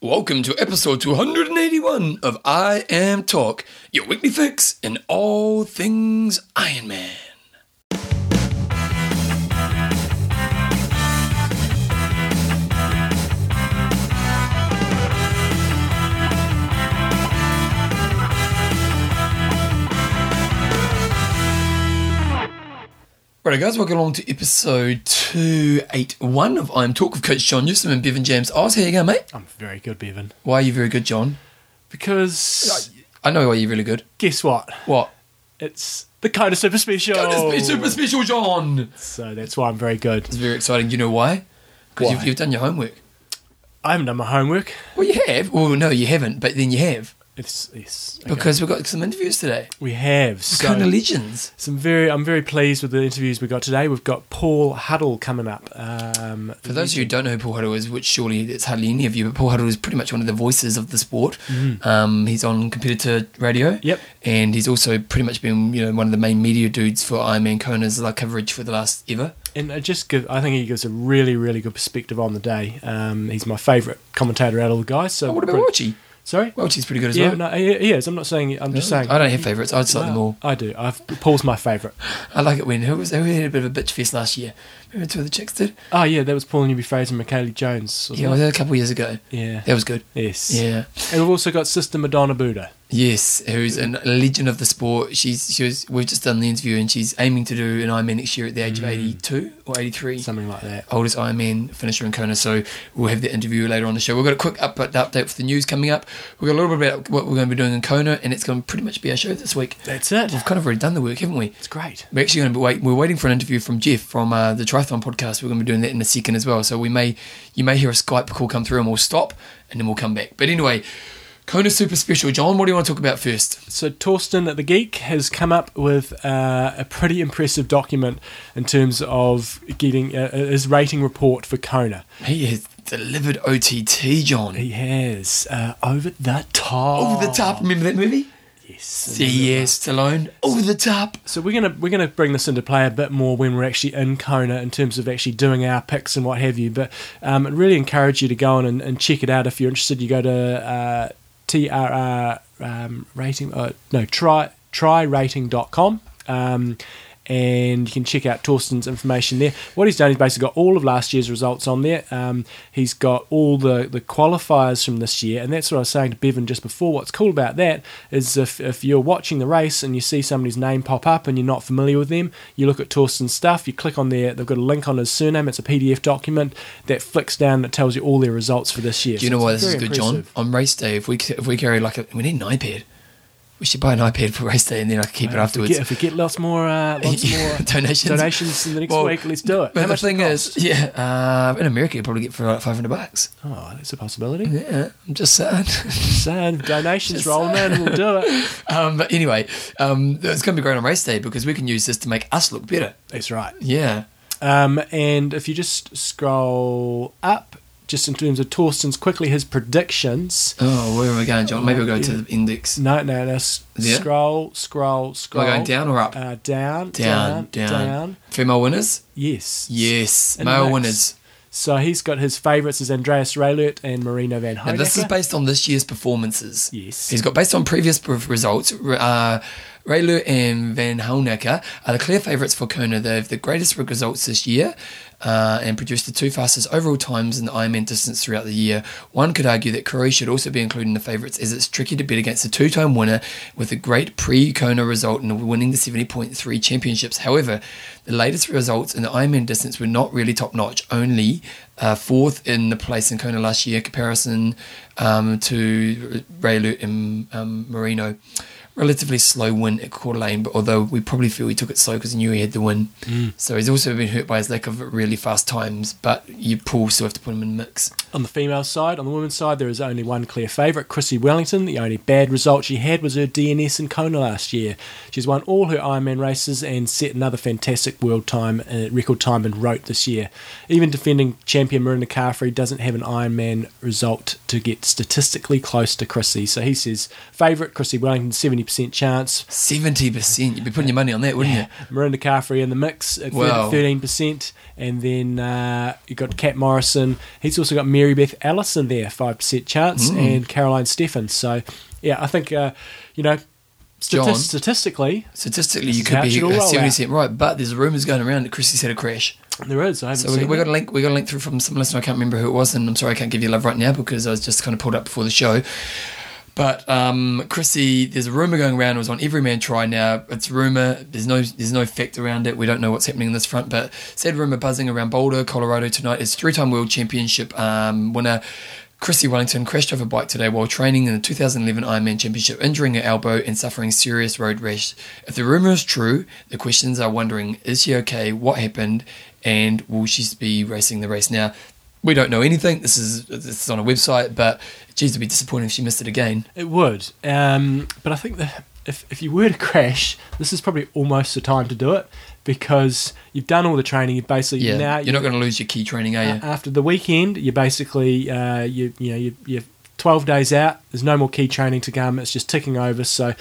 Welcome to episode 281 of I Am Talk, your weekly fix in all things Iron Man. Right, guys, welcome along to episode 281 of I Am Talk with Coach John Newsom and Bevan James Eyles. How you going, mate? I'm very good, Bevan. Why are you very good, John? Because I know why you're really good. guess what? What? It's the Kona Super Special. Oh, it's super special, John. So that's why I'm very good. It's very exciting. Do you know why? Because Why? you've, you've done your homework. I haven't done my homework. Well, you have. Well, no, you haven't, but then you have. It's yes. okay. Because we've got some interviews today. we have so Kona legends. some very. I'm very pleased with the interviews we got today. We've got Paul Huddle coming up. Um, For those of you who don't know who Paul Huddle is, which surely it's hardly any of you, but Paul Huddle is pretty much one of the voices of the sport. Um, he's on competitor radio. Yep. And he's also pretty much been, you know, one of the main media dudes for Ironman Kona's like coverage for the last ever. and just give, I think he gives a really, really good perspective on the day. Um, he's my favourite commentator out of the guys. So Oh, what about Welchie? Sorry. Welchie's pretty good as Yeah, well. no, he, he is. I'm not saying. I'm just saying. I don't have favourites. I'd like them all. I do. I've, Paul's my favourite. I like it when who was who had a bit of a bitch fest last year. Remember two of the chicks did? Oh yeah, that was Paula Newby Fraser and Michellie Jones. Yeah, it? was that a couple of years ago? yeah. That was good. Yes. Yeah. And we've also got Sister Madonna Buder. Yes, who's a legend of the sport. She's she was we've just done the interview and she's aiming to do an Ironman next year at the age of eighty two or eighty three. Something like that. Oldest Ironman finisher in Kona, so we'll have the interview later on the show. We've got a quick up, update for the news coming up. We've got a little bit about what we're going to be doing in Kona, and it's going to pretty much be our show this week. That's it. We've kind of already done the work, haven't we? It's great. We're actually going to be wait. We're waiting for an interview from Jeff from uh, the Triathlon podcast. We're going to be doing that in a second as well. So we may, you may hear a Skype call come through, and we'll stop, and then we'll come back. But anyway, Kona Super Special, John. What do you want to talk about first? So Torsten the Geek has come up with uh, a pretty impressive document in terms of getting uh, his rating report for Kona. He has delivered OTT, John. He has uh, over the top. Over the top. Remember that movie? Yes. Yes, Stallone. Over the top. So we're gonna we're gonna bring this into play a bit more when we're actually in Kona in terms of actually doing our picks and what have you. But um, I'd really encourage you to go on and, and check it out if you're interested. You go to uh, TRR um, rating uh, no try trirating.com. Um, and you can check out Torsten's information there. What he's done, he's basically got all of last year's results on there. Um, he's got all the, the qualifiers from this year, and that's what I was saying to Bevan just before. What's cool about that is if, if you're watching the race and you see somebody's name pop up and you're not familiar with them, you look at Torsten's stuff, you click on there, they've got a link on his surname, it's a PDF document that flicks down that tells you all their results for this year. Do you So know why this is good, John? On race day, if we if we carry like a, we need an iPad. We should buy an iPad for race day, and then I can keep it Uh, if we afterwards. get- If we get lots more, uh, lots more donations. donations in the next Well, week, let's do it. But How the much thing is, yeah, uh, in America, you probably get for like five hundred bucks. oh, that's a possibility. Yeah, I'm just saying. Saying donations Just rolling in, we'll do it. um, but anyway, um, it's going to be great on race day because we can use this to make us look better. That's right. Yeah. Um, and if you just scroll up, just in terms of Torsten's quickly his predictions. Oh, where am I going, John? Maybe we'll go to the index. No, no, no. s- Yeah. Scroll, scroll, scroll. I going down or up? Uh, down, Down, down, down. down, Female winners? Yes. Yes. And Male winners. So he's got his favourites as Andreas Raelert and Marino van And this is based on this year's performances. Yes. He's got based on previous results. Uh, Raelert and Vanhoenacker are the clear favourites for Kona. They have the greatest results this year uh, and produced the two fastest overall times in the Ironman distance throughout the year. One could argue that Crowie should also be included in the favourites as it's tricky to bet against a two time winner with a great pre Kona result and winning the 70.3 championships. However, the latest results in the Ironman distance were not really top notch, only uh, fourth in the place in Kona last year, comparison um, to Raelert and um, Marino. Relatively slow win at Coeur d'Alene, but although we probably feel he took it slow because he knew he had the win. So he's also been hurt by his lack of really fast times, but you still have to put him in the mix. On the female side, on the women's side, there is only one clear favourite, Chrissie Wellington. The only bad result she had was her DNS in Kona last year. She's won all her Ironman races and set another fantastic world time, uh, record time in Roth this year. Even defending champion Mirinda Carfrae doesn't have an Ironman result to get statistically close to Chrissie. So he says favourite Chrissie Wellington, seventy percent chance. Seventy percent. You'd be putting your money on that, wouldn't you? Mirinda Carfrae in the mix at thirteen percent, and then uh, you got Kat Morrison. He's also got Mary Beth Ellis there, five percent chance, Mm. and Caroline Steffen. So yeah, I think uh, you know. John. Stati- statistically, Statistically, you could be seventy percent right, but there's rumours going around that Chrissie's had a crash. there is. I haven't So we, we got a link. We got a link through from some listener. I can't remember who it was, and I'm sorry I can't give you love right now because I was just kind of pulled up before the show. But um, Chrissie, there's a rumor going around. It was on Everyman Tri now. It's rumor. There's no there's no fact around it. We don't know what's happening in this front. But said rumor buzzing around Boulder, Colorado tonight is three-time world championship um, winner. Chrissie Wellington crashed off a bike today while training in the 2011 Ironman Championship, injuring her elbow and suffering serious road rash. If the rumor is true, the questions are wondering: Is she okay? What happened? And will she be racing the race now? we don't know anything. This is this is on a website, but geez, it'd be disappointing if she missed it again. It would, um, but I think that if if you were to crash, this is probably almost the time to do it because you've done all the training. You basically yeah, now you're, you're not going to lose your key training, are you? After the weekend, you're basically uh, you you know you, you've 12 days out, there's no more key training to come, it's just ticking over. So,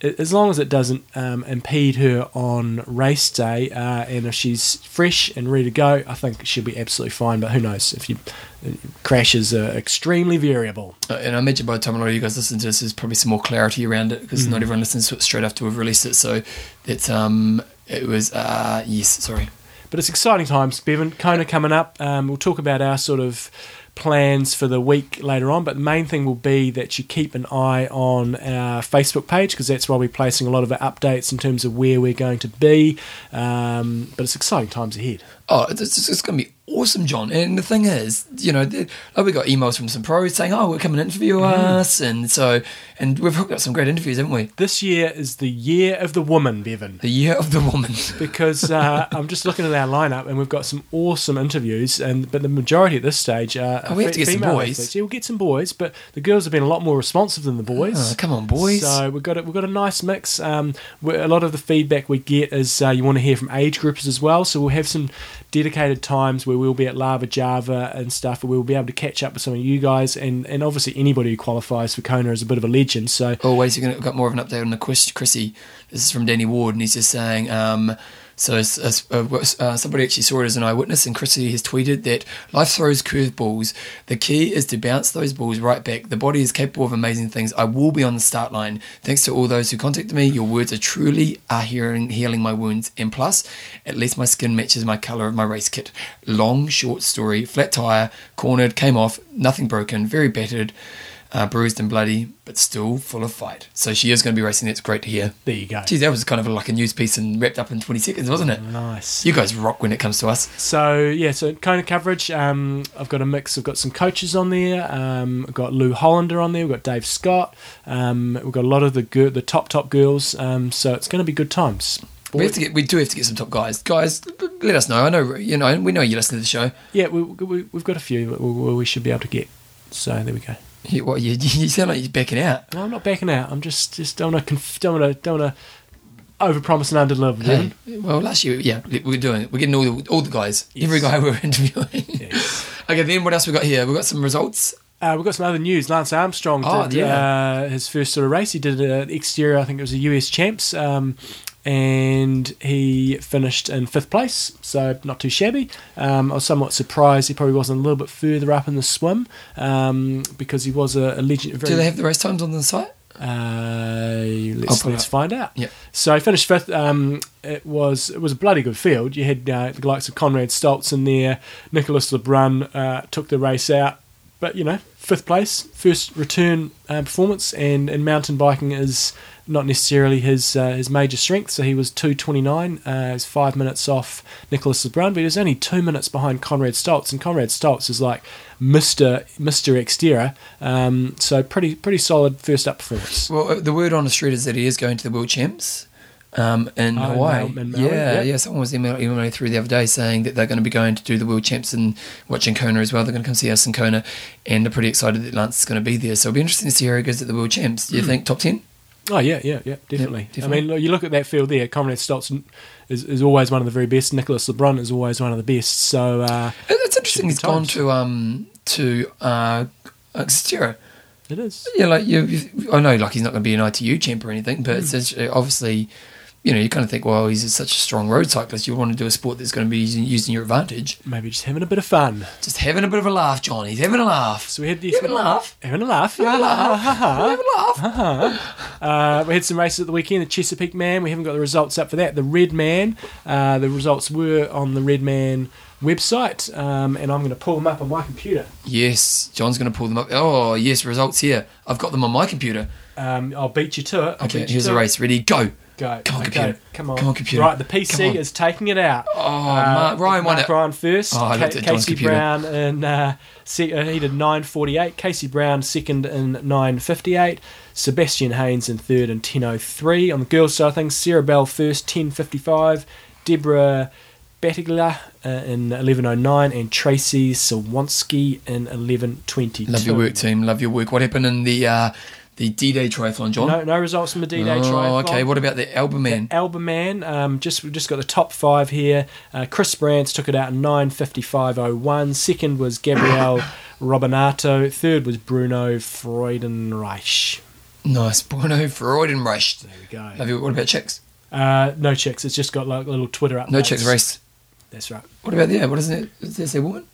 as long as it doesn't um, impede her on race day, uh, and if she's fresh and ready to go, I think she'll be absolutely fine. But who knows if you crashes are extremely variable. Uh, and I imagine by the time a lot of you guys listen to this, there's probably some more clarity around it because mm. not everyone listens to it straight after we've released it. So, it's um, it was uh, yes, sorry. But it's exciting times, Bevan. Kona coming up. Um, we'll talk about our sort of plans for the week later on. But the main thing will be that you keep an eye on our Facebook page because that's where we're placing a lot of our updates in terms of where we're going to be. Um, but it's exciting times ahead. Oh, it's, going to be awesome, John. And the thing is, you know, like we got emails from some pros saying, "Oh, we're coming to interview us," and so and we've hooked up some great interviews, haven't we? This year is the year of the woman, Bevan. The year of the woman. because uh, I'm just looking at our lineup and we've got some awesome interviews, and but the majority at this stage are Oh, we have to get some boys. athletes. Yeah, we'll get some boys, but the girls have been a lot more responsive than the boys. Oh, come on, boys. So we've got a, we've got a nice mix. Um, a lot of the feedback we get is uh, you want to hear from age groups as well. So we'll have some dedicated times where we'll be at Lava Java and stuff, where we'll be able to catch up with some of you guys, and, and obviously anybody who qualifies for Kona is a bit of a legend. So Always, you're going to got more of an update on the quiz, Chrissie. This is from Danny Ward, and he's just saying. Um, so uh, uh, somebody actually saw it as an eyewitness, and Chrissie has tweeted that life throws curveballs. The key is to bounce those balls right back. The body is capable of amazing things. I will be on the start line. Thanks to all those who contacted me. Your words are truly are healing, healing my wounds. And plus, at least my skin matches my color of my race kit. Long, short story. Flat tire, cornered, came off, nothing broken, very battered. Uh, bruised and bloody, but still full of fight. So she is going to be racing. It's great to hear. there you go. Geez, that was kind of like a news piece and wrapped up in 20 seconds, wasn't it? Nice. You guys rock when it comes to us. So yeah, so kind of coverage. Um, I've got a mix. I've got some coaches on there. Um, I've got Lew Hollander on there. We've got Dave Scott. Um, we've got a lot of the gir- the top top girls. Um, so it's going to be good times. We have to get. We do have to get some top guys. Guys, let us know. I know you know. We know you listen to the show. Yeah, we, we, we've got a few we, we should be able to get. So there we go. You, what, you, you sound like you're backing out. No, I'm not backing out. I'm just just don't want to conf- don't want to don't want to overpromise and underdeliver. Hey, well, last year, yeah, we're doing it. We're getting all the, all the guys. Yes. Every guy we're interviewing. Yes. okay, then what else we got here? We've got some results. Uh, we've got some other news. Lance Armstrong Oh, did yeah. uh, his first sort of race. He did an XTERRA, I think it was a US Champs, um, and he finished in fifth place, so not too shabby. Um, I was somewhat surprised he probably wasn't a little bit further up in the swim um, because he was a, a legend. Very, Do they have the race times on the site? uh, let's let's find out. Yep. So I finished fifth. Um, it was it was a bloody good field. You had uh, the likes of Conrad Stoltz in there. Nicolas Lebrun uh, took the race out, but you know fifth place, first return uh, performance, and, and mountain biking is not necessarily his uh, his major strength. So he was two twenty nine, uh, he's five minutes off Nicolas Lebrun, but he was only two minutes behind Conrad Stoltz, and Conrad Stoltz is like Mister Mister XTERRA. Um, so pretty pretty solid first up performance. Well, uh, the word on the street is that he is going to the World Champs um, in Oh, Hawaii. In Maui, yeah, yeah. yeah. Someone was emailing emailing me through the other day saying that they're going to be going to do the World Champs and watching Kona as well. They're going to come see us in Kona, and they're pretty excited that Lance is going to be there. So it'll be interesting to see how he goes at the World Champs. Do you think top ten? Oh yeah, yeah, yeah, definitely. definitely. I mean, look, you look at that field there. Conrad Stoltz is, is always one of the very best. Nicolas Lebrun is always one of the best. So uh, It's interesting. He's gone to um to uh XTERRA. It is. Yeah, like you, you- I know, like he's not going to be an ITU champ or anything, but Mm. it's obviously, you know, you kind of think, well, he's such a strong road cyclist. You want to do a sport that's going to be using, using your advantage. Maybe just having a bit of fun. Just having a bit of a laugh, John. He's having a laugh. So we had the Having a laugh. Having a laugh. Having a laugh. Having a laugh. Uh, we had some races at the weekend. The Chesapeake Man. We haven't got the results up for that. The Red Man. Uh, the results were on the Red Man website, um, and I'm going to pull them up on my computer. Yes, John's going to pull them up. Oh, yes, results here. I've got them on my computer. Um, I'll beat you to it. I'll Okay, here's the it. race. Ready? Go. Go. Come on, Okay, computer. Come on. Come on, computer. Right, the PC is taking it out. Oh, Mark, Ryan won it. Ryan first. Oh, I looked at John's Casey computer. Brown in uh, se- uh, he did 9:48. Casey Brown second in 9:58. Sebastian Haynes in third in 10:03. On the girls' side of things, Sarah Bell first 10:55. Deborah Battigla uh, in 11:09 and Tracy Sawansky in 11:22. Love your work, team. Love your work. What happened in the the D-Day triathlon, John? No, no results from the D-Day oh, triathlon. okay. What about the Alba man? Alba um, just we've just got the top five here. Uh, Chris Brantz took it out in nine fifty five oh one. Second was Gabrielle Robinato. Third was Bruno Freudenreich. Nice. Bruno Freudenreich. There we go. Love you. What about chicks? Uh, no chicks. It's just got like a little Twitter updates. No chicks race. That's right. What about yeah? What is it? Does it say woman?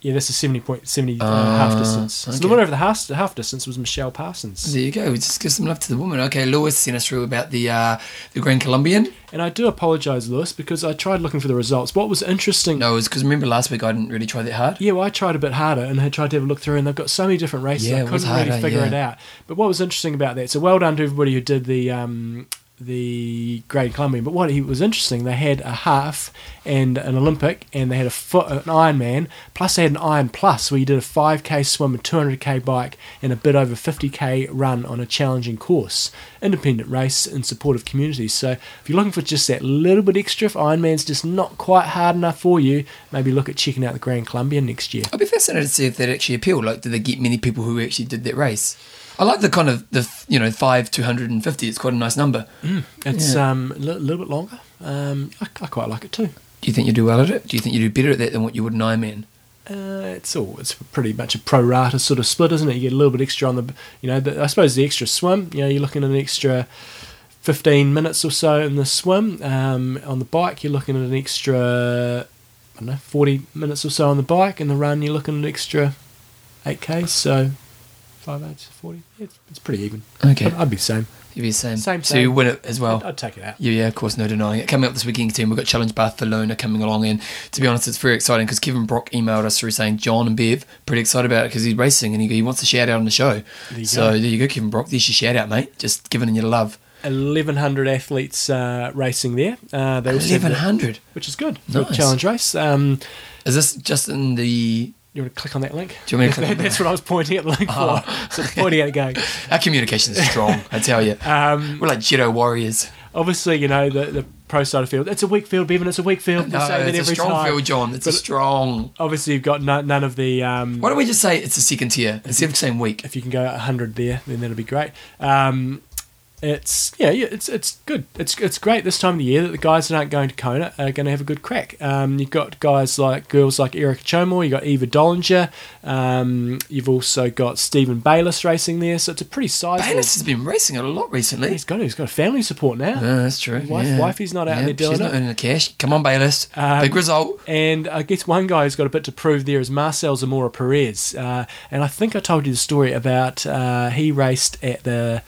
Yeah, that's a seventy point seventy uh, Ah, half distance. So the okay. winner of the half, half distance was Michelle Parsons. There you go. Just give some love to the woman. Okay, Lewis sent us through about the uh, the Grand Columbian. And I do apologise, Lewis, because I tried looking for the results. What was interesting No, it was because remember last week I didn't really try that hard. Yeah, well, I tried a bit harder and had tried to have a look through, and they've got so many different races. Yeah, I couldn't really figure yeah. it out. But what was interesting about that? So well done to everybody who did the um, the Great Columbian. But what he was interesting, they had a half and an Olympic, and they had a foot an Ironman. Plus, they had an Iron Plus where you did a 5k swim, a 200k bike, and a bit over 50k run on a challenging course. Independent race in support of communities. So if you're looking for just that little bit extra, if Ironman's just not quite hard enough for you, maybe look at checking out the Grand Columbian next year. I'd be fascinated to see if that actually appealed. Like, did they get many people who actually did that race? I like the kind of the you know five two hundred and fifty. It's quite a nice number. It's Yeah. um, a li- little bit longer. Um, I, I quite like it too. Do you think you do well at it? Do you think you do better at that than what you would in Ironman? Uh, it's all it's pretty much a pro rata sort of split, isn't it? You get a little bit extra on the, you know, the, I suppose the extra swim. You know, you're looking at an extra fifteen minutes or so in the swim. Um, on the bike, you're looking at an extra, I don't know, forty minutes or so on the bike. And the run, you're looking at an extra eight k. So five eight forty. Yeah, it's, it's pretty even. Okay, I'd, I'd be the same. you'd be the same. Same, So you same. win it as well. I'd, I'd take it out. Yeah, yeah, of course, no denying it. Coming up this weekend, team, we've got Challenge Barcelona coming along, and to be honest, it's very exciting because Kevin Brock emailed us through saying John and Bev pretty excited about it because he's racing and he, he wants a shout out on the show. There you so go. there you go, Kevin Brock. There's your shout out, mate. Just giving you the love. 1100 athletes uh, racing there. Uh, they also have the- Eleven hundred. which is good Nice. challenge race. Um, Is this just in the? You want to click on that link? Do you want me to click on That's what I was pointing at the link Oh. for. So it's pointing at it going. Our communication is strong. I tell you, Um, we're like Jedi warriors. obviously, you know the the pro side of field. It's a weak field, Bevan. It's a weak field. No, say that it's a strong time. field, John. It's a strong. Obviously, you've got no, none of the. Um, Why don't we just say it's a second tier instead of saying week? if you can go 100 there, then that'll be great. Um, it's yeah, yeah, it's it's good. It's it's great this time of the year that the guys that aren't going to Kona are going to have a good crack. Um, you've got guys like girls like Erika Csomor, you've got Eva Dollinger, um, you've also got Stephen Bayliss racing there, so it's a pretty sizable. Bayliss has been racing a lot recently. He's got he's got a family support now. That's true. Wife- yeah. wifey's not out yeah, there doing She's it. not earning the cash. Come on, Bayliss. Um, Big result. And I guess one guy who's got a bit to prove there is Marcel Zamora Perez. Uh, and I think I told you the story about uh, he raced at the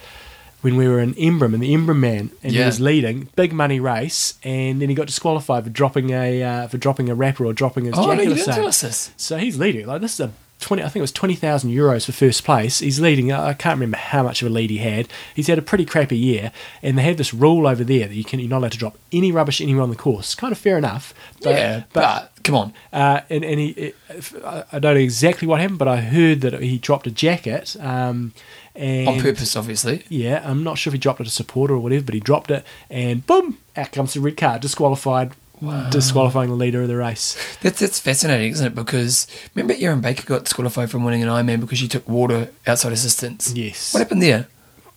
when we were in Embrun and the Embrun Man, and he was leading big money race, and then he got disqualified for dropping a uh, for dropping a wrapper or dropping his Oh, jacket you or didn't something. tell us. So he's leading. Like this is a twenty. I think it was twenty thousand euros for first place. He's leading. I can't remember how much of a lead he had. He's had a pretty crappy year, and they have this rule over there that you can you're not allowed to drop any rubbish anywhere on the course. Kind of fair enough. But, yeah, but, come on. uh, and, and he, it, I I don't know exactly what happened, but I heard that he dropped a jacket. Um, and On purpose, obviously. Yeah, I'm not sure if he dropped it to supporter or whatever, but he dropped it, and boom, out comes the red card, disqualified, disqualifying the leader of the race. That's, that's fascinating, isn't it? Because remember, Erin Baker got disqualified from winning an Ironman because she took water outside assistance. Yes. What happened there?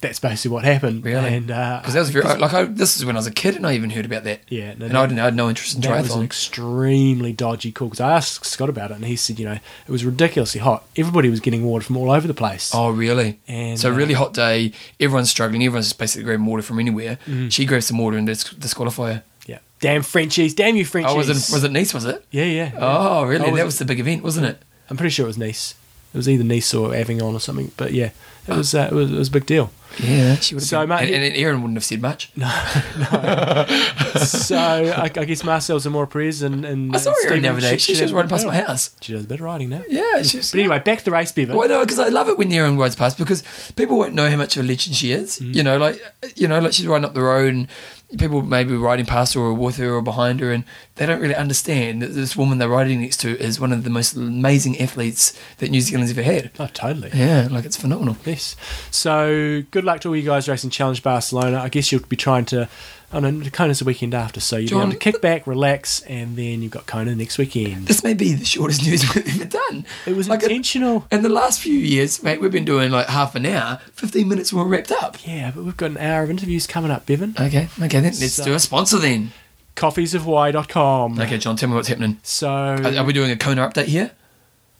That's basically what happened. Really? And uh, Because that was very like I, this is when I was a kid and I even heard about that. Yeah, no, and that- I didn't I had no interest in that was an extremely dodgy call because I asked Scott about it and he said, you know, it was ridiculously hot. Everybody was getting water from all over the place. Oh really? And, so uh, really hot day. Everyone's struggling. Everyone's basically grabbing water from anywhere. Mm-hmm. She grabbed some water and dis- disqualify her. Yeah. Damn Frenchies. Damn you Frenchies. Oh, was it was it Nice? Was it? Yeah, yeah. Oh really? Oh, was that it- was the big event, wasn't it? I'm pretty sure it was Nice. It was either Nice or Avignon or something. But yeah, it was uh, it was it was a big deal. Yeah, she would have. So, been, mate, and, and Erin wouldn't have said much. No. So I, I guess Marcel Zamora Perez and, and I saw her the other day. She, she she was does riding past better. my house. She does a better riding now. Yeah, she's. But anyway, back to the race, Bevan. Well, no, because I love it when Erin rides past because people won't know how much of a legend she is. Mm. You know, like you know, like she's riding up the road and people may be riding past her or with her or behind her, and they don't really understand that this woman they're riding next to is one of the most amazing athletes that New Zealand's ever had. Oh, totally. Yeah, like it's phenomenal. Yes. So good luck to all you guys racing Challenge Barcelona. I guess you'll be trying to. Oh no, Kona's the weekend after, so you'll be able to kick back, relax, and then you've got Kona next weekend. This may be the shortest news we've ever done. It was like intentional. In the last few years, mate, we've been doing like half an hour, fifteen minutes, and we're wrapped up. Yeah, but we've got an hour of interviews coming up, Bevan. Okay, okay, then let's So- do a sponsor then. Coffeesofhawaii.com. Okay, John, tell me what's happening. So, Are, are we doing a Kona update here?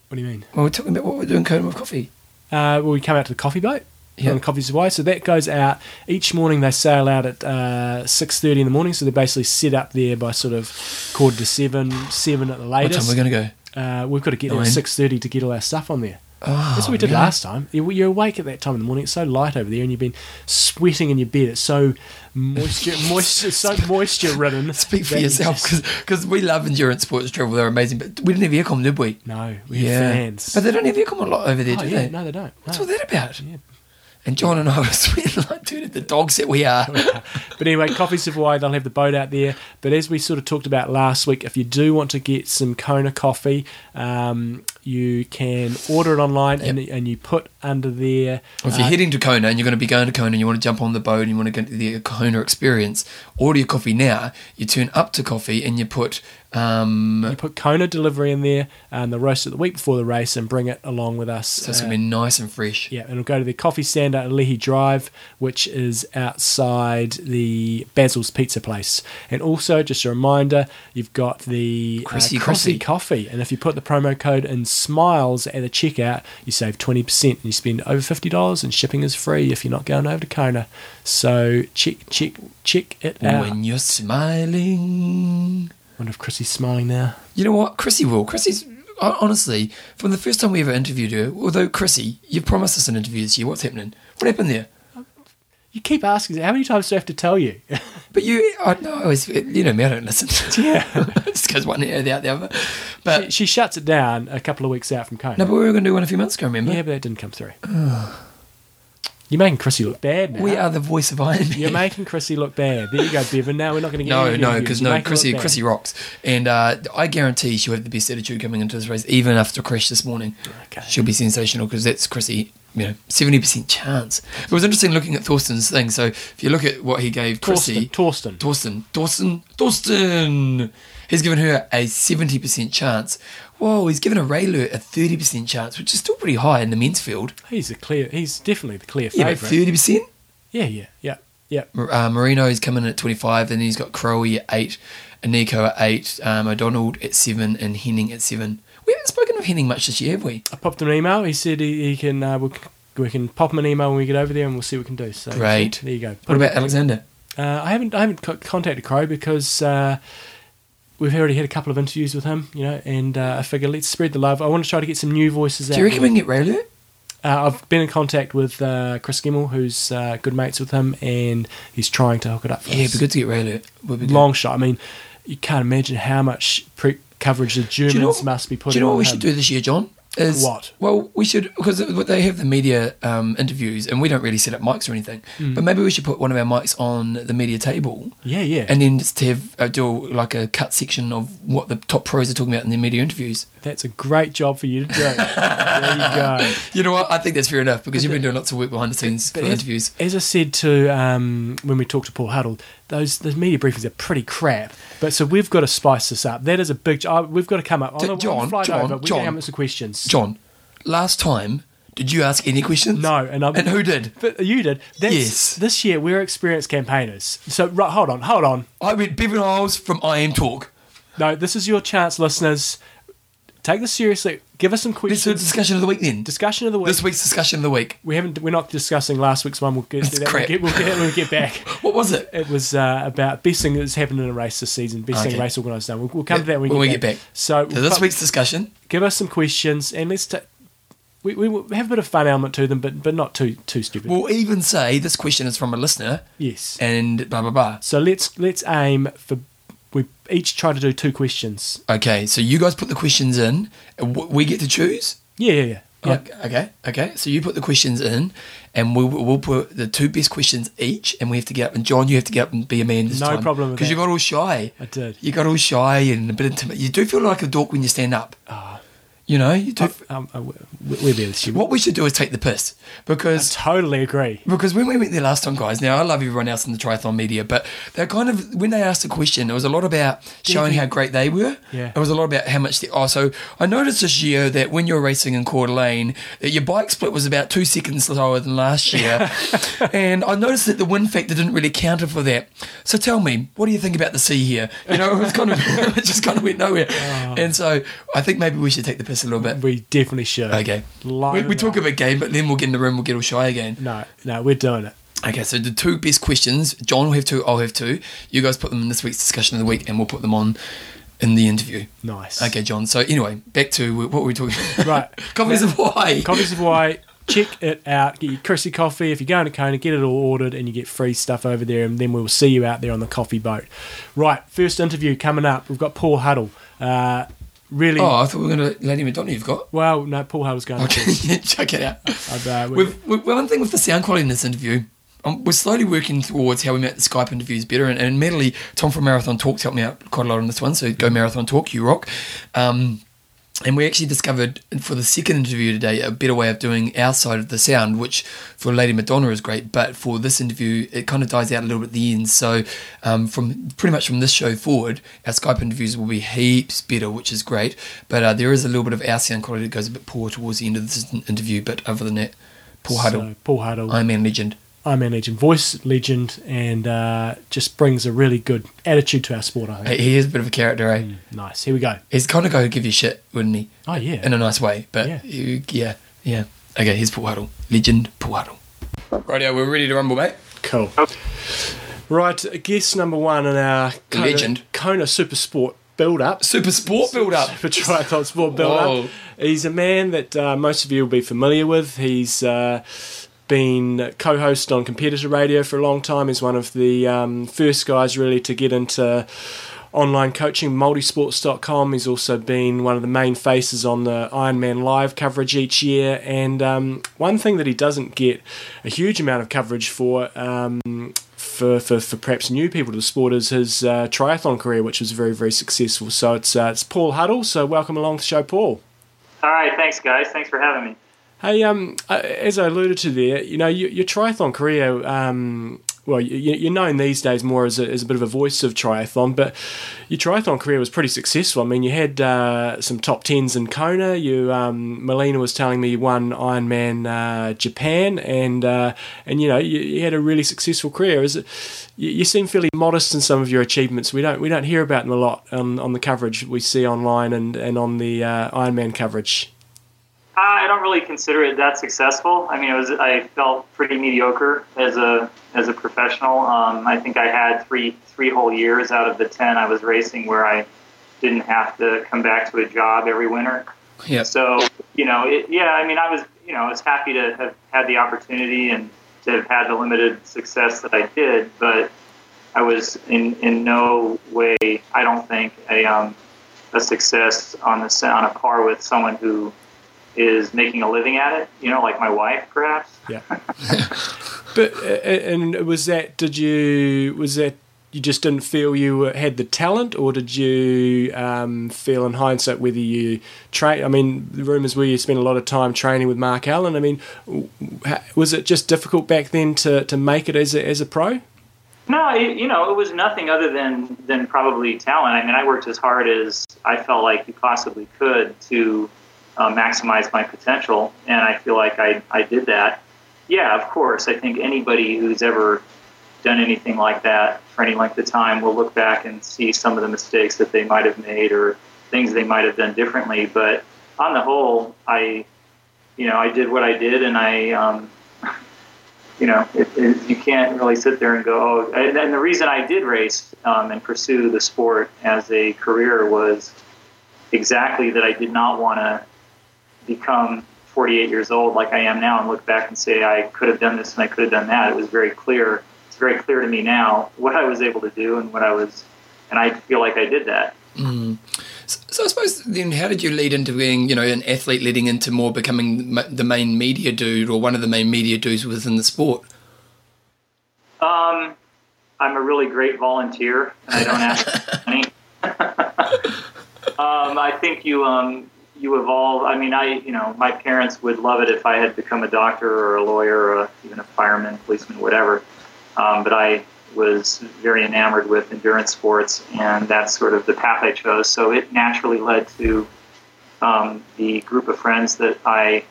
what do you mean? Well, we're talking about what we're doing Kona with coffee. Uh, well, we come out to the coffee boat Yeah. on Coffees of Hawaii. So that goes out each morning. They sail out at uh, six thirty in the morning. So they're basically set up there by sort of quarter to seven, seven at the latest. What time are we going to go? Uh, we've got to get there at six thirty to get all our stuff on there. Oh, That's what we did really? last time. You- You're awake at that time in the morning. It's so light over there, and you've been sweating in your bed. It's so moisture, moisture, so moisture ridden. Speak for yourself, because we love endurance sports travel. They're amazing, but we didn't have aircon, did we? No, we're fans. but they don't have aircon a lot over there, oh, do yeah, they? no, they don't. What's no. all that about? Yeah. And John and I were sweating like two the dogs that we are. But anyway, Coffees of Hawaii, they'll have the boat out there. But as we sort of talked about last week, if you do want to get some Kona coffee, um, you can order it online and, and you put under there. If you're uh, heading to Kona and you're going to be going to Kona and you want to jump on the boat and you want to get the Kona experience, order your coffee now. You turn up to coffee and you put um, you put Kona delivery in there, and they'll roast it the week before the race and bring it along with us. so it's uh, going to be nice and fresh. Yeah, and it'll go to the coffee stand at Alii Drive, which is outside the Basil's Pizza Place. And also, just a reminder, you've got the uh, Chrissie Chrissie Coffee. coffee. And if you put the promo code in SMILES at the checkout, you save 20% and you spend over $50 and shipping is free if you're not going over to Kona. So check, check, check it out. When you're smiling. Wonder if Chrissie's smiling now. You know what? Chrissie will. Chrissie's hon- honestly, from the first time we ever interviewed her, although Chrissie, you promised us an interview this year. What's happening? What happened there? You keep asking, how many times do I have to tell you? But you, I know, I always, you know me, I don't listen. yeah. Just goes one ear out the other. But she, she shuts it down a couple of weeks out from Kona. no, but we were going to do one a few months ago. Remember? Yeah, but that didn't come through. You're making Chrissie look bad now. we are the voice of Iron Man. You're making Chrissie look bad. There you go, Bevan. Now we're not going to get No, any no, because no, making her Chrissie. Chrissie rocks, and uh, I guarantee she'll have the best attitude coming into this race, even after a crash this morning. Okay. She'll be sensational because that's Chrissie. You know, seventy percent chance. It was interesting looking at Thorsten's thing. So if you look at what he gave Chrissie, Torsten. Thorsten, Thorsten, Thorsten. He's given her a 70% chance. Whoa, he's given a Raelert a 30% chance, which is still pretty high in the men's field. He's a clear. He's definitely the clear Yeah, favourite. 30%? Yeah, yeah, yeah, yeah. Uh, Marino's coming in at 25, then he's got Crowe at 8, Nico at 8, um, O'Donnell at 7, and Henning at 7. We haven't spoken of Henning much this year, have we? I popped him an email. He said he, he can. Uh, we, can- we can pop him an email when we get over there, and we'll see what we can do. So Great. There you go. What about Alexander? Uh, I haven't I haven't contacted Crow because uh, we've already had a couple of interviews with him, you know, and uh, I figure let's spread the love. I want to try to get some new voices out. Do you reckon we can get Raelert? Uh, I've been in contact with uh, Kris Gemmell, who's uh, good mates with him, and he's trying to hook it up. For Yeah, it'd be good to get Raelert. Would be good. Long shot. I mean, you can't imagine how much pre- coverage the Germans you know, must be do putting. you know what we him. should do this year, John? Is, What? Well, we should because they have the media um, interviews, and we don't really set up mics or anything. But maybe we should put one of our mics on the media table, Yeah, yeah. and then just have uh, do like a cut section of what the top pros are talking about in their media interviews. That's a great job for you to do. there you go. You know what? I think that's fair enough because you've been doing lots of work behind the scenes for as, interviews. as I said to um, when we talked to Paul Huddle, those those media briefings are pretty crap. But so we've got to spice this up. That is a big job. We've got to come up. On D- the, on John, John, over, we John. can some questions. John, last time Did you ask any questions? No, and, I'm, And who did? But you did. That's, Yes. This year we're experienced campaigners. So right, hold on, hold on. I went Bevan Eyles from I Am Talk. No, this is your chance, listeners. Take this seriously. Give us some Let's do a discussion of the week then. Discussion of the week. This week's discussion of the week. we haven't. We're not discussing last week's one. We'll get to that. We'll get, we'll get we get back. What was it? It was uh, about best thing that's happened in a race this season. Best thing race organised done. We'll, we'll come Yeah, to that when, when we get, get back. So, So this week's discussion. give us some questions and let's. ta we, we have a bit of fun element to them, but but not too too stupid. We'll even say this question is from a listener yes. and blah blah blah. So let's let's aim for. We each try to do two questions. Okay, so you guys put the questions in. We get to choose. Yeah, yeah, yeah. yeah. Okay, okay, okay. So you put the questions in, and we'll, we'll put the two best questions each, and we have to get up. And John, you have to get up and be a man this No time. problem Because you got all shy. I did. You got all shy and a bit intimate. You do feel like a dork when you stand up. Ah. You know, you do. Um, uh, we- we're there this year. what we should do is take the piss because Totally agree. Because when we went there last time, guys, now I love everyone else in the triathlon media, but they're kind of, when they asked the question, it was a lot about showing how great they were. Yeah. It was a lot about how much they, oh, so I noticed this year that when you're racing in Coeur d'Alene, that your bike split was about two seconds slower than last year. and I noticed that the wind factor didn't really counter for that. So tell me, what do you think about the sea here? You know, it was kind of, it just kind of went nowhere. Oh. And so I think maybe we should take the piss a little bit. We definitely should. Okay. Line We, we talk about game, but then we'll get in the room, we'll get all shy again. No, no, we're doing it. Okay, so the two best questions, John will have two, I'll have two. You guys put them in this week's discussion of the week, and we'll put them on in the interview. Nice. Okay, John. So anyway, back to what were we talking about? Right. Coffees of why? Coffees of Hawaii. Check it out. Get your Chrissie coffee. If you're going to Kona, get it all ordered and you get free stuff over there. And then we'll see you out there on the coffee boat. Right. First interview coming up. We've got Paul Huddle. Uh, really. Oh, I thought we were going to Lady Madonna. You've got. Well, no, Paul Huddle's going to. Okay, check it out. Uh, we one thing with the sound quality in this interview, um, we're slowly working towards how we make the Skype interviews better. And, and admittedly, Tom from Marathon Talks helped me out quite a lot on this one. So go Marathon Talk, you rock. Um, and we actually discovered for the second interview today a better way of doing our side of the sound, which for Lady Madonna is great, but for this interview it kind of dies out a little bit at the end. So um, from pretty much from this show forward, our Skype interviews will be heaps better, which is great. But uh, there is a little bit of our sound quality that goes a bit poor towards the end of this interview. But other than that, Paul Huddle, So, Paul Huddle. Man legend. I'm a legend, voice legend, and uh, just brings a really good attitude to our sport. I think. He is a bit of a character, eh? Nice. Here we go. He's kind of going to give you shit, wouldn't he? Oh yeah. In a nice way, but Yeah. yeah, yeah. yeah. Okay, here's Paul Huddle, legend Paul Huddle. Rightio, we're ready to rumble, mate. Cool. Right, guest number one in our Kona, Legend. Kona Super Sport build up. Super sport build up. For triathlon sport build up. He's a man that uh, most of you will be familiar with. He's uh, been co host on competitor radio for a long time. He's one of the um, first guys really to get into online coaching, multisports.com. He's also been one of the main faces on the Ironman live coverage each year. And um, one thing that he doesn't get a huge amount of coverage for. Um, for, for, for perhaps new people to the sport is his uh, triathlon career, which was very, very successful. So it's, uh, it's Paul Huddle. So welcome along to the show, Paul. All right, thanks, guys. Thanks for having me. Hey, um, uh, as I alluded to there, you know, your, your triathlon career, um, well, you, you're known these days more as a, as a bit of a voice of triathlon, but your triathlon career was pretty successful. I mean, you had uh, some top tens in Kona. You, um, Melina was telling me you won Ironman uh, Japan, and uh, and you know, you, you had a really successful career. Is it? You, you seem fairly modest in some of your achievements. We don't we don't hear about them a lot on, on the coverage we see online and and on the uh, Ironman coverage. Uh, I don't really consider it that successful. I mean, it was I felt pretty mediocre as a as a professional. Um, I think I had three three whole years out of the ten I was racing where I didn't have to come back to a job every winter. Yeah. So you know, it, yeah. I mean, I was you know I was happy to have had the opportunity and to have had the limited success that I did, but I was in in no way. I don't think a um, a success on the on a par with someone who is making a living at it. You know, like my wife, perhaps. Yeah. but and was that did you was that you just didn't feel you had the talent, or did you um, feel in hindsight whether you train? I mean, the rumours were you spent a lot of time training with Mark Allen. I mean, was it just difficult back then to, to make it as a, as a pro? No, it, you know, it was nothing other than than probably talent. I mean, I worked as hard as I felt like you possibly could to uh, maximize my potential, and I feel like I, I did that. Yeah, of course. I think anybody who's ever done anything like that for any length of time will look back and see some of the mistakes that they might have made or things they might have done differently. But on the whole, I, you know, I did what I did, and I, um, you know, it, it, you can't really sit there and go. Oh, and, and the reason I did race um, and pursue the sport as a career was exactly that I did not want to become 48 years old like I am now and look back and say I could have done this and I could have done that. It was very clear. It's very clear to me now what I was able to do and what I was, and I feel like I did that. Mm. So, so, I suppose then, how did you lead into being, you know, an athlete, leading into more becoming the main media dude or one of the main media dudes within the sport? Um, I'm a really great volunteer, and I don't ask money. um, I think you um, you evolve. I mean, I you know, my parents would love it if I had become a doctor or a lawyer or even a fireman, policeman, whatever. Um, but I was very enamored with endurance sports, and that's sort of the path I chose. So it naturally led to um, the group of friends that I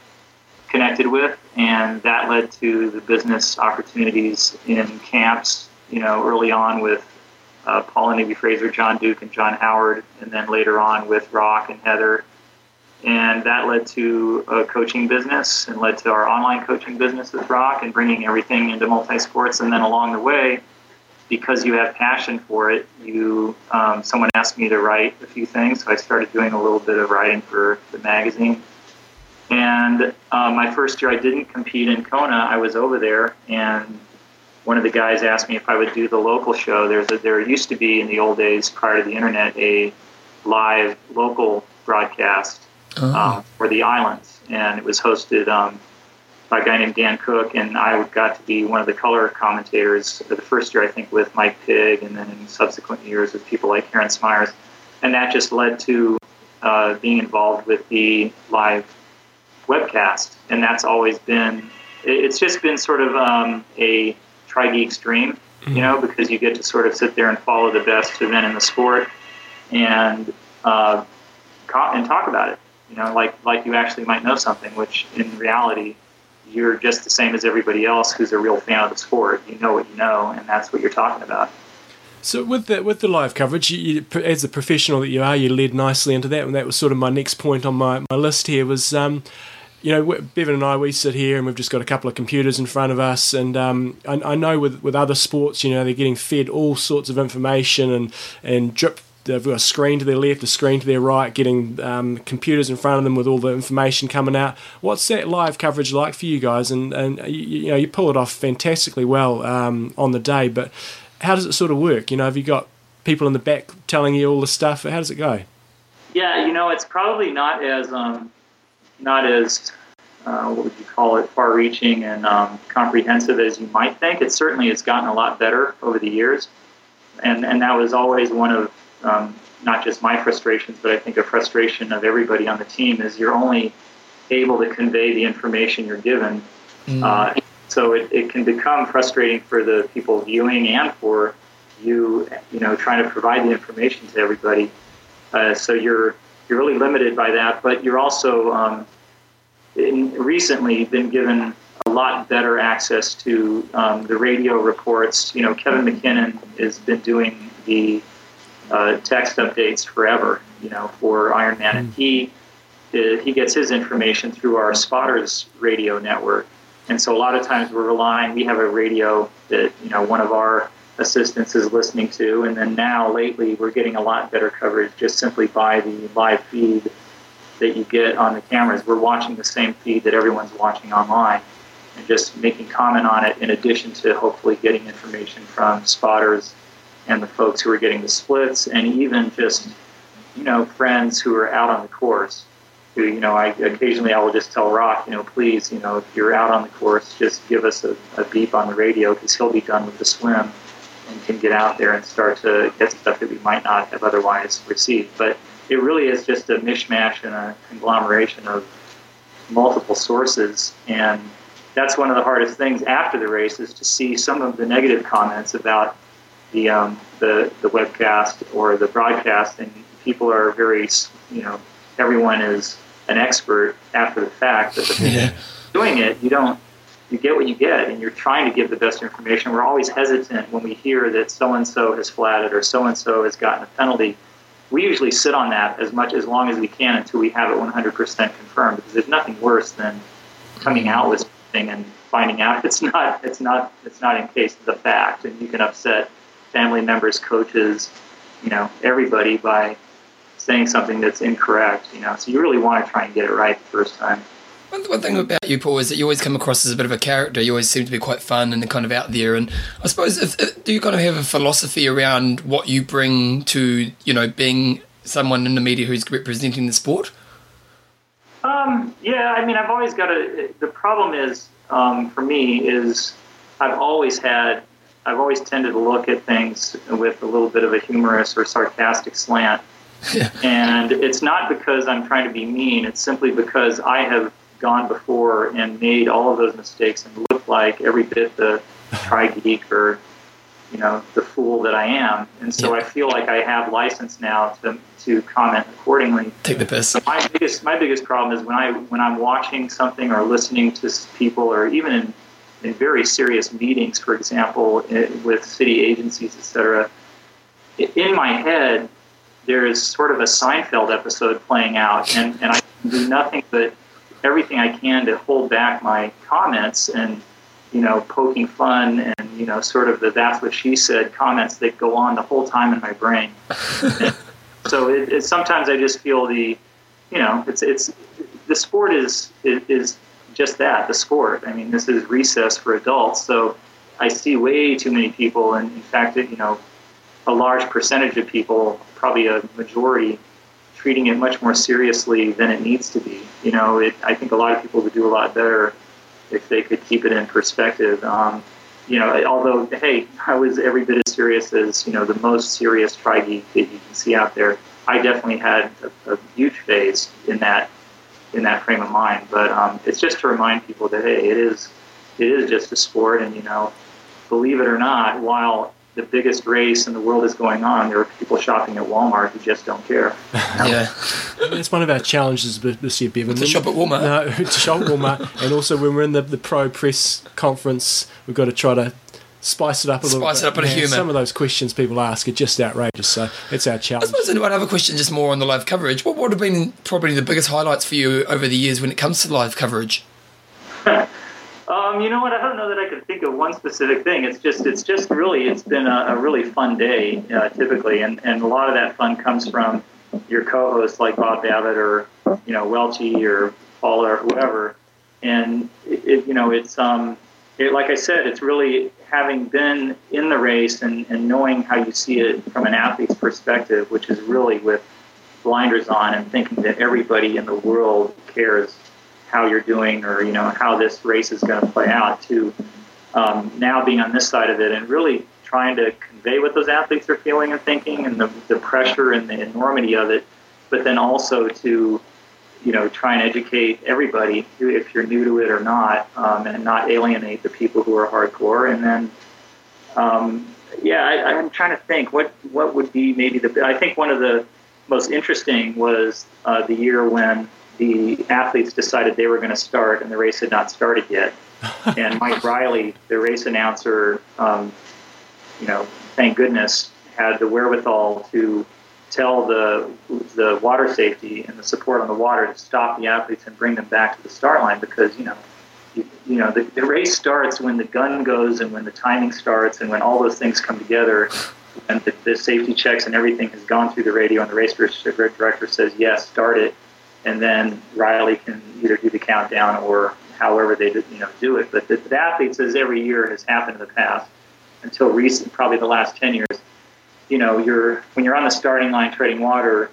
connected with, and that led to the business opportunities in camps. You know, early on with uh, Paula Newby Fraser, John Duke, and John Howard, and then later on with Rock and Heather. And that led to a coaching business and led to our online coaching business with Rock and bringing everything into multi sports. And then along the way, because you have passion for it, you um, someone asked me to write a few things, so I started doing a little bit of writing for the magazine. And uh, my first year, I didn't compete in Kona. I was over there, and one of the guys asked me if I would do the local show. There's a, there used to be in the old days, prior to the internet, a live local broadcast oh. um, for the islands, and it was hosted um, by a guy named Dan Cook, and I got to be one of the color commentators for the first year, I think, with Mike Pigg, and then in subsequent years with people like Karen Smyers. And that just led to uh, being involved with the live webcast. And that's always been, it's just been sort of um, a tri geek stream, you know, because you get to sort of sit there and follow the best event in the sport and, uh, and talk about it. You know, like, like you actually might know something, which in reality, you're just the same as everybody else who's a real fan of the sport. You know what you know, and that's what you're talking about. So with the with the live coverage, you, you, as a professional that you are, you led nicely into that, and that was sort of my next point on my, my list here was. Um, you know, Bevan and I, we sit here and we've just got a couple of computers in front of us. And um, I, I, know with, with other sports, you know, they're getting fed all sorts of information and, and drip they've got a screen to their left, a screen to their right, getting um, computers in front of them with all the information coming out. What's that live coverage like for you guys? And and you, you know you pull it off fantastically well um, on the day, but how does it sort of work? You know, have you got people in the back telling you all the stuff? How does it go? Yeah, you know, it's probably not as um, not as uh, what would you call it, far-reaching and um, comprehensive as you might think. It certainly has gotten a lot better over the years, and and that was always one of um, not just my frustrations, but I think a frustration of everybody on the team is you're only able to convey the information you're given. Mm. Uh, so it, it can become frustrating for the people viewing and for you, you know, trying to provide the information to everybody. Uh, so you're you're really limited by that, but you're also um, in, recently been given a lot better access to um, the radio reports. You know, Kevin McKinnon has been doing the uh, text updates forever, you know, for Ironman. And he he gets his information through our spotters radio network. And so a lot of times we're relying, we have a radio that, you know, one of our assistants is listening to. And then now lately we're getting a lot better coverage just simply by the live feed that you get on the cameras. We're watching the same feed that everyone's watching online and just making comment on it in addition to hopefully getting information from spotters and the folks who are getting the splits, and even just you know friends who are out on the course. Who you know, I occasionally I will just tell Rock, you know, please, you know, if you're out on the course, just give us a, a beep on the radio because he'll be done with the swim and can get out there and start to get stuff that we might not have otherwise received. But it really is just a mishmash and a conglomeration of multiple sources and that's one of the hardest things after the race is to see some of the negative comments about the um, the the webcast or the broadcast, and people are very you know everyone is an expert after the fact, but the Yeah. doing it, you don't. You get what you get, and you're trying to give the best information. We're always hesitant when we hear that so and so has flatted or so and so has gotten a penalty. We usually sit on that as much as long as we can until we have it 100% confirmed, because there's nothing worse than coming out with something and finding out it's not it's not it's not in case of the fact, and you can upset family members, coaches, you know, everybody by saying something that's incorrect. You know, so you really want to try and get it right the first time. One, one thing about you, Paul, is that you always come across as a bit of a character. You always seem to be quite fun and kind of out there. And I suppose, if, if, do you kind of have a philosophy around what you bring to, you know, being someone in the media who's representing the sport? Um, yeah, I mean, I've always got a. The problem is, um, for me, is I've always had, I've always tended to look at things with a little bit of a humorous or sarcastic slant. and it's not because I'm trying to be mean. It's simply because I have gone before and made all of those mistakes and looked like every bit the tri geek or you know the fool that I am. And so I feel like I have license now to to comment accordingly. Take the piss. My biggest my biggest problem is when I when I'm watching something or listening to people or even in in very serious meetings, for example, eh, with city agencies, etc. In my head, there is sort of a Seinfeld episode playing out, and, and I do nothing but everything I can to hold back my comments and you know poking fun and you know sort of the that's what she said comments that go on the whole time in my brain. so it, it, sometimes I just feel the you know it's it's the sport is, is just that the sport. I mean this is recess for adults, so I see way too many people, and in fact, you know, a large percentage of people, probably a majority, treating it much more seriously than it needs to be. You know, it, I think a lot of people would do a lot better if they could keep it in perspective. Um, you know, although hey, I was every bit as serious as you know the most serious tri geek that you can see out there. I definitely had a, a huge phase in that in that frame of mind. But um, it's just to remind people that hey, it is it is just a sport, and you know, believe it or not, while the biggest race in the world is going on, there are people shopping at Walmart who just don't care. Yeah. That's one of our challenges this this year, Bevan. To shop at Walmart. No, to shop at Walmart. and also when we're in the, the pro press conference, we've got to try to spice it up a little Spice bit. it up with a Man, humour. Some of those questions people ask are just outrageous, so it's our challenge. I challenge. suppose one other question, just more on the live coverage. What would have been probably the biggest highlights for you over the years when it comes to live coverage? Um, you know what? I don't know that I could think of one specific thing. It's just, it's just really, it's been a, a really fun day uh, typically, and and a lot of that fun comes from your co-hosts like Bob Babbitt or you know Welchie or Paula or whoever, and it, it, you know it's um, it, like I said, it's really having been in the race and, and knowing how you see it from an athlete's perspective, which is really with blinders on and thinking that everybody in the world cares how you're doing or you know how this race is going to play out to um, now being on this side of it and really trying to convey what those athletes are feeling and thinking and the, the pressure and the enormity of it but then also to you know try and educate everybody if you're new to it or not um, and not alienate the people who are hardcore and then um, yeah I, I'm trying to think what what would be maybe the I think one of the most interesting was uh, the year when the athletes decided they were going to start and the race had not started yet. and Mike Riley, the race announcer, um, you know, thank goodness, had the wherewithal to tell the the water safety and the support on the water to stop the athletes and bring them back to the start line because you know. You, you know the, the race starts when the gun goes and when the timing starts and when all those things come together and the, the safety checks and everything has gone through the radio and the race director says yes start it and then Riley can either do the countdown or however they you know do it. But the, the athletes, as every year has happened in the past, until recent, probably the last ten years, you know, you're when you're on the starting line treading water,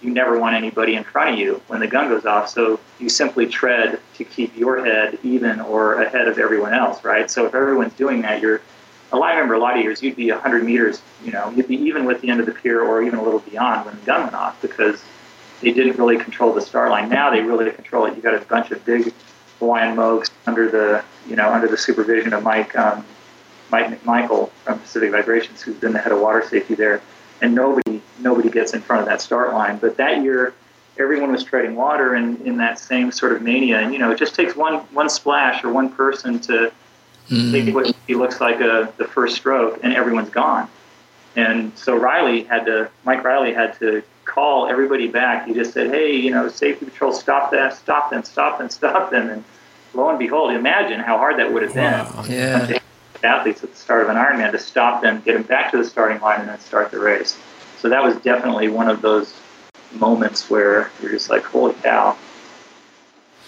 you never want anybody in front of you when the gun goes off. So you simply tread to keep your head even or ahead of everyone else, right? So if everyone's doing that, you're lot. I remember a lot of years you'd be 100 meters, you know, you'd be even with the end of the pier or even a little beyond when the gun went off because they didn't really control the star line. Now they really control it. You got a bunch of big Hawaiian Mogs under the you know under the supervision of Mike um, Mike McMichael from Pacific Vibrations, who's been the head of water safety there, and nobody nobody gets in front of that start line. But that year, everyone was treading water and in that same sort of mania. And you know, it just takes one one splash or one person to mm. take what he looks like a the first stroke, and everyone's gone. And so Riley had to, Mike Riley had to call everybody back. He just said, "Hey, you know, safety patrol, stop that, stop them, stop them, stop them." And lo and behold, imagine how hard that would have been. Wow. Yeah. Athletes at the start of an Ironman to stop them, get them back to the starting line, and then start the race. So that was definitely one of those moments where you're just like, "Holy cow!"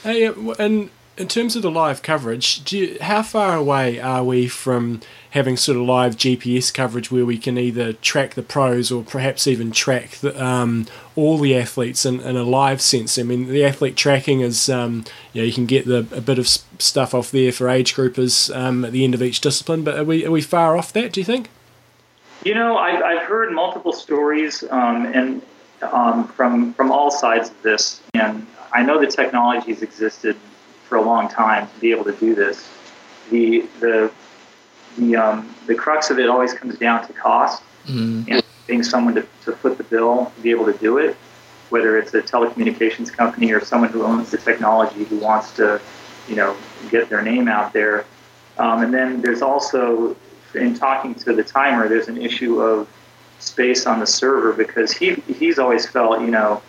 Hey, and in terms of the live coverage, you, how far away are we from having sort of live GPS coverage where we can either track the pros or perhaps even track the, um, all the athletes in, in, a live sense? I mean, the athlete tracking is, um, you know, you can get the, a bit of stuff off there for age groupers um, at the end of each discipline, but are we, are we far off that, do you think? You know, I've, I've heard multiple stories um, and um, from, from all sides of this, and I know the technologies existed for a long time to be able to do this. The the the um, the crux of it always comes down to cost mm-hmm. and getting someone to, to foot the bill to be able to do it, whether it's a telecommunications company or someone who owns the technology who wants to, you know, get their name out there. Um, and then there's also, in talking to the timer, there's an issue of space on the server because he he's always felt, you know,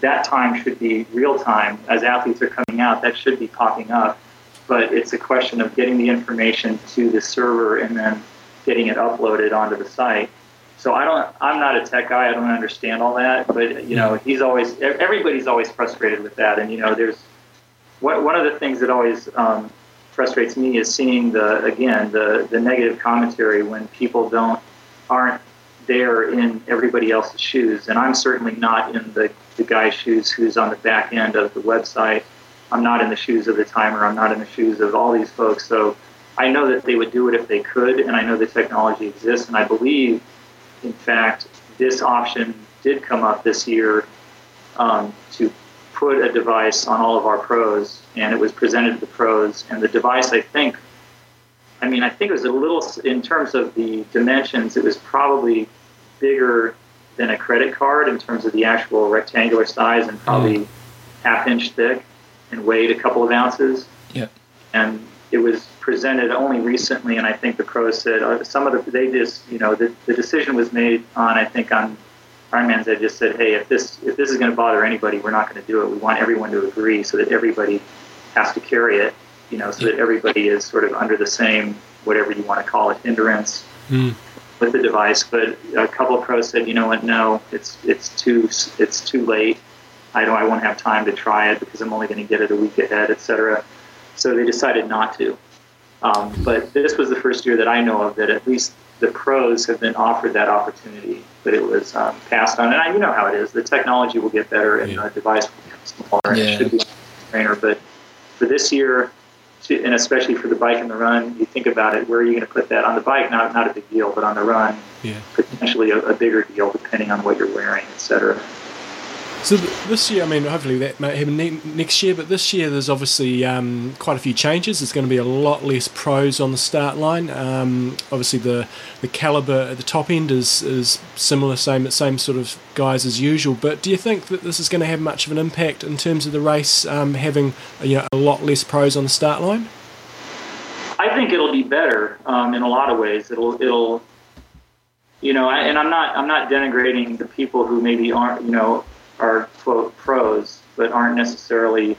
that time should be real time. As athletes are coming out, that should be popping up. But it's a question of getting the information to the server and then getting it uploaded onto the site. So I don't. I'm not a tech guy. I don't understand all that. But you know, he's always. Everybody's always frustrated with that. And you know, there's one of the things that always um, frustrates me is seeing the again the the negative commentary when people don't aren't there in everybody else's shoes. And I'm certainly not in the, the guy's shoes who's on the back end of the website. I'm not in the shoes of the timer. I'm not in the shoes of all these folks. So I know that they would do it if they could, and I know the technology exists. And I believe, in fact, this option did come up this year um, to put a device on all of our pros, and it was presented to the pros. And the device, I think, I mean, I think it was a little, in terms of the dimensions, it was probably bigger than a credit card in terms of the actual rectangular size and probably mm. half inch thick and weighed a couple of ounces. Yeah. And it was presented only recently, and I think the pros said uh, some of the they just you know the, the decision was made on I think on Ironman's they just said hey if this if this is going to bother anybody we're not going to do it we want everyone to agree so that everybody has to carry it you know so that everybody is sort of under the same whatever you want to call it hindrance mm with the device, but a couple of pros said, you know what, no, it's it's too it's too late. I don't I won't have time to try it because I'm only going to get it a week ahead, etc. So they decided not to. Um, but this was the first year that I know of that at least the pros have been offered that opportunity, but it was um, passed on. And I, you know how it is. The technology will get better and yeah. the device will become smaller and it should be a trainer. But for this year, to, and especially for the bike and the run, you think about it. Where are you going to put that on the bike? Not not a big deal, but on the run, yeah. potentially a, a bigger deal depending on what you're wearing, etc. So this year, I mean, hopefully that may happen next year, but this year there's obviously um, quite a few changes. There's going to be a lot less pros on the start line. Um, obviously, the the caliber at the top end is is similar, same same sort of guys as usual. But do you think that this is going to have much of an impact in terms of the race um, having you know a lot less pros on the start line? I think it'll be better um, in a lot of ways. It'll it'll you know, and I'm not I'm not denigrating the people who maybe aren't you know are quote pros, but aren't necessarily,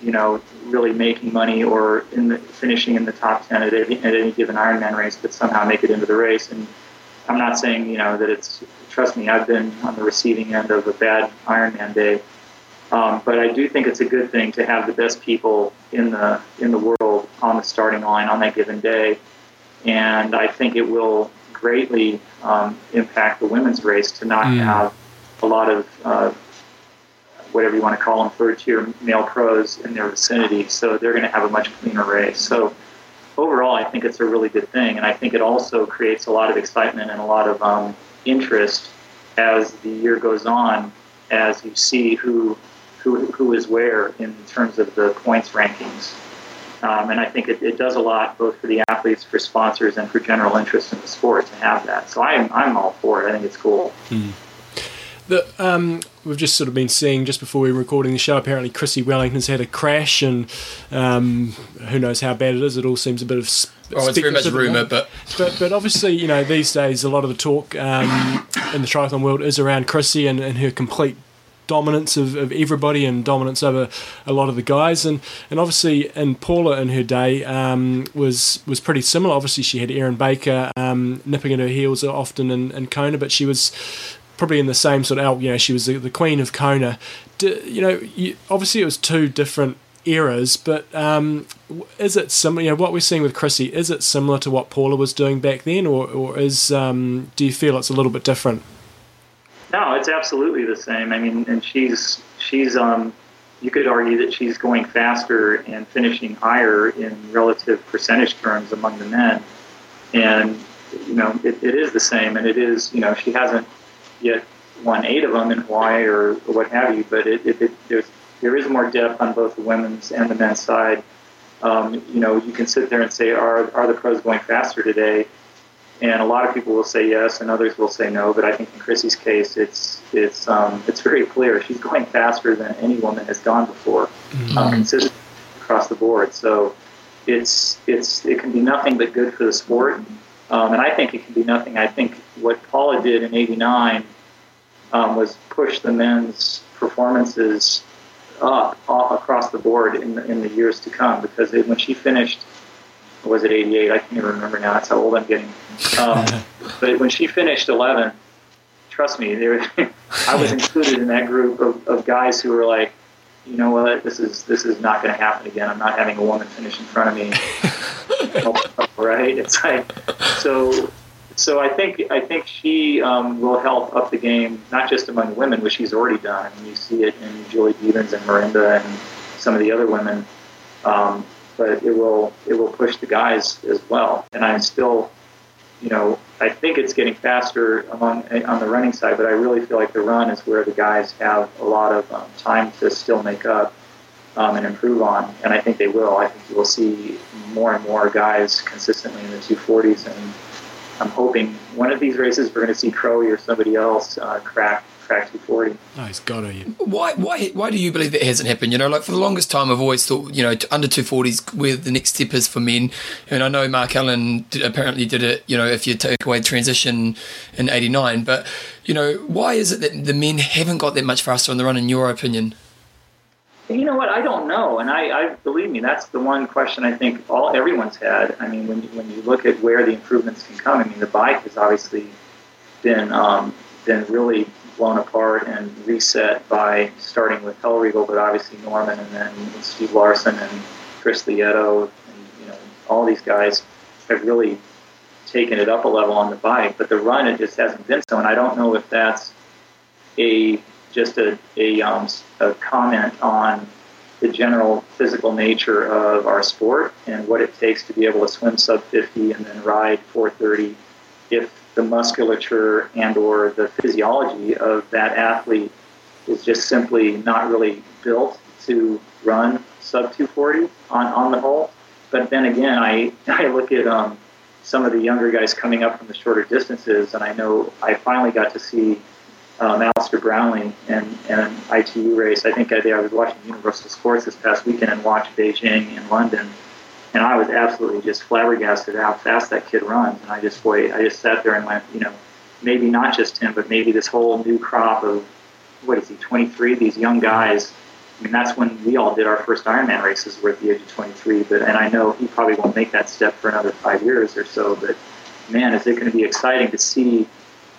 you know, really making money or in the, finishing in the top ten at any, at any given Ironman race, but somehow make it into the race. And I'm not saying you know that it's. Trust me, I've been on the receiving end of a bad Ironman day. Um, but I do think it's a good thing to have the best people in the in the world on the starting line on that given day, and I think it will greatly um, impact the women's race to not mm. have a lot of uh, whatever you want to call them, third tier male pros in their vicinity. So they're going to have a much cleaner race. So overall, I think it's a really good thing. And I think it also creates a lot of excitement and a lot of um, interest as the year goes on, as you see who, who, who is where in terms of the points rankings. Um, and I think it, it, does a lot both for the athletes, for sponsors, and for general interest in the sport to have that. So I'm, I'm all for it. I think it's cool. Mm. The, um, we've just sort of been seeing just before we were recording the show. Apparently, Chrissie Wellington's had a crash, and um, who knows how bad it is. It all seems a bit of Oh, it's very much rumour, but but but obviously, you know, these days a lot of the talk um, in the triathlon world is around Chrissie and, and her complete dominance of, of everybody and dominance over a lot of the guys and and obviously and Paula in her day um, was was pretty similar obviously she had Erin Baker um, nipping at her heels often in, in Kona but she was probably in the same sort of you know she was the, the queen of Kona Do, you know you, obviously it was two different eras but um, is it similar you know what we're seeing with Chrissie is it similar to what Paula was doing back then or, or is um, do you feel it's a little bit different no, it's absolutely the same. I mean, and she's she's um, you could argue that she's going faster and finishing higher in relative percentage terms among the men, and you know it, it is the same. And it is you know she hasn't yet won eight of them in Hawaii or, or what have you, but it, it, it there's there is more depth on both the women's and the men's side. Um, you know, you can sit there and say, are are the pros going faster today? and a lot of people will say yes, and others will say no. But I think in Chrissie's case, it's it's um, it's very clear she's going faster than any woman has gone before, mm-hmm. um, consistently across the board. So it's it's it can be nothing but good for the sport, um, and I think it can be nothing. I think what Paula did in '89 um, was push the men's performances up all across the board in the, in the years to come because it, when she finished was it 88? I can't even remember now. That's how old I'm getting. Um, but when she finished 11, trust me, there, I was included in that group of, of guys who were like, you know what, this is this is not going to happen again. I'm not having a woman finish in front of me. right? It's like so. So I think I think she um, will help up the game, not just among women, which she's already done. I mean, you see it in Julie Dibens and Mirinda and some of the other women. Um, but it will it will push the guys as well. And I'm still, you know, I think it's getting faster among on the running side, but I really feel like the run is where the guys have a lot of um, time to still make up um, and improve on, and I think they will. I think you will see more and more guys consistently in the 240s, and I'm hoping one of these races we're going to see Crowie or somebody else uh, crack crack 240. Oh, he's got to. Why, why, why do you believe it hasn't happened? You know, like for the longest time, I've always thought, you know, under 240s where the next step is for men. And I know Mark Allen did, apparently did it, you know, if you take away transition in 89. But, you know, why is it that the men haven't got that much faster on the run, in your opinion? You know what? I don't know, and I, I believe me. That's the one question I think all everyone's had. I mean, when when you look at where the improvements can come, I mean, the bike has obviously been um, been really blown apart and reset by starting with Hellriegel, but obviously Normann and then Steve Larsen and Chris Lieto and you know all these guys have really taken it up a level on the bike. But the run it just hasn't been so, and I don't know if that's a just a a, um, a comment on the general physical nature of our sport and what it takes to be able to swim sub 50 and then ride 430 if the musculature and or the physiology of that athlete is just simply not really built to run sub 240 on, on the whole. But then again, I, I look at um, some of the younger guys coming up from the shorter distances, and I know I finally got to see um, Alistair Brownlee and, and ITU race. I think I, I was watching Universal Sports this past weekend and watched Beijing and London and I was absolutely just flabbergasted at how fast that kid runs. And I just boy, I just sat there and went, you know, maybe not just him, but maybe this whole new crop of what is he, 23? These young guys. I mean, that's when we all did our first Ironman races. We're at the age of 23, but and I know he probably won't make that step for another five years or so. But man, is it going to be exciting to see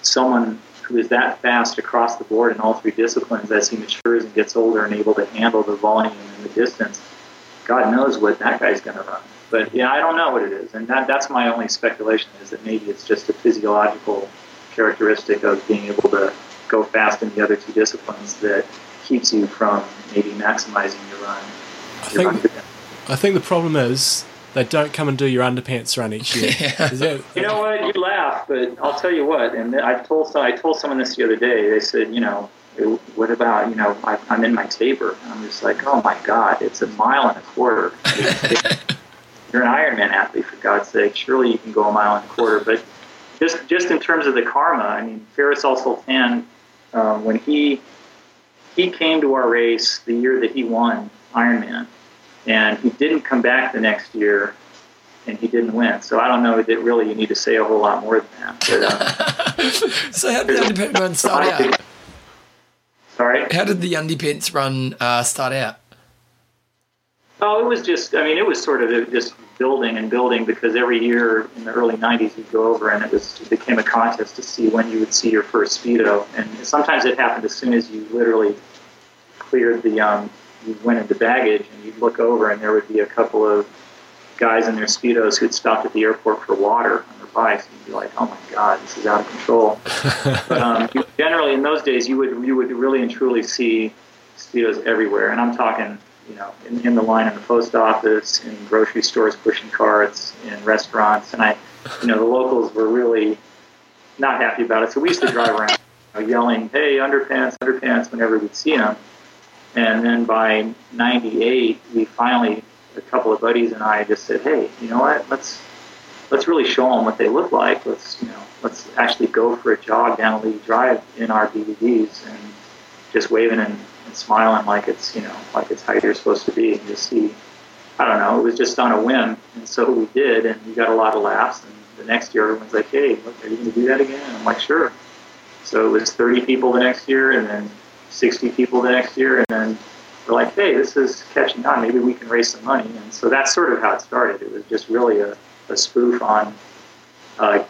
someone who is that fast across the board in all three disciplines as he matures and gets older and able to handle the volume and the distance God knows what that guy's going to run. But yeah, I don't know what it is, and that, that's my only speculation is that maybe it's just a physiological characteristic of being able to go fast in the other two disciplines that keeps you from maybe maximizing your run. I think, I think the problem is they don't come and do your underpants run each year. that, you know what? You laugh, but I'll tell you what. And I told I told someone this the other day. They said, you know, what about you know I, am in my Tabor and I'm just like oh my god it's a mile and a quarter you're an Ironman athlete for God's sake surely you can go a mile and a quarter but just just in terms of the karma I mean Faris Al Sultan um, when he he came to our race the year that he won Ironman, and he didn't come back the next year, and he didn't win. So I don't know that really you need to say a whole lot more than that. But, uh, so how did the Undie run start out? Sorry. How did the Underpants run uh, start out? Oh, it was just, I mean, it was sort of just building and building because every year in the early 90s you'd go over and it was it became a contest to see when you would see your first Speedo. And sometimes it happened as soon as you literally cleared the, um, you went into baggage and you'd look over and there would be a couple of guys in their Speedos who'd stopped at the airport for water on their bikes. And you'd be like, oh my God, this is out of control. but um, generally in those days you would, you would really and truly see Speedos everywhere. And I'm talking you know, in, in the line in the post office, in grocery stores pushing carts, in restaurants, and I, you know, the locals were really not happy about it. So we used to drive around you know, yelling, "Hey, underpants, underpants!" whenever we'd see them. And then by '98, we finally, a couple of buddies and I, just said, "Hey, you know what? Let's let's really show them what they look like. Let's you know, let's actually go for a jog down Alii Drive in our BVDs and just waving and and smiling like it's you know like it's how you're supposed to be and just see. I don't know. It was just on a whim. And so we did and we got a lot of laughs. And the next year everyone's like hey look, are you going to do that again? And I'm like sure. So it was 30 people the next year and then 60 people the next year and then we're like hey this is catching on maybe we can raise some money and so that's sort of how it started it was just really a, a spoof on uh,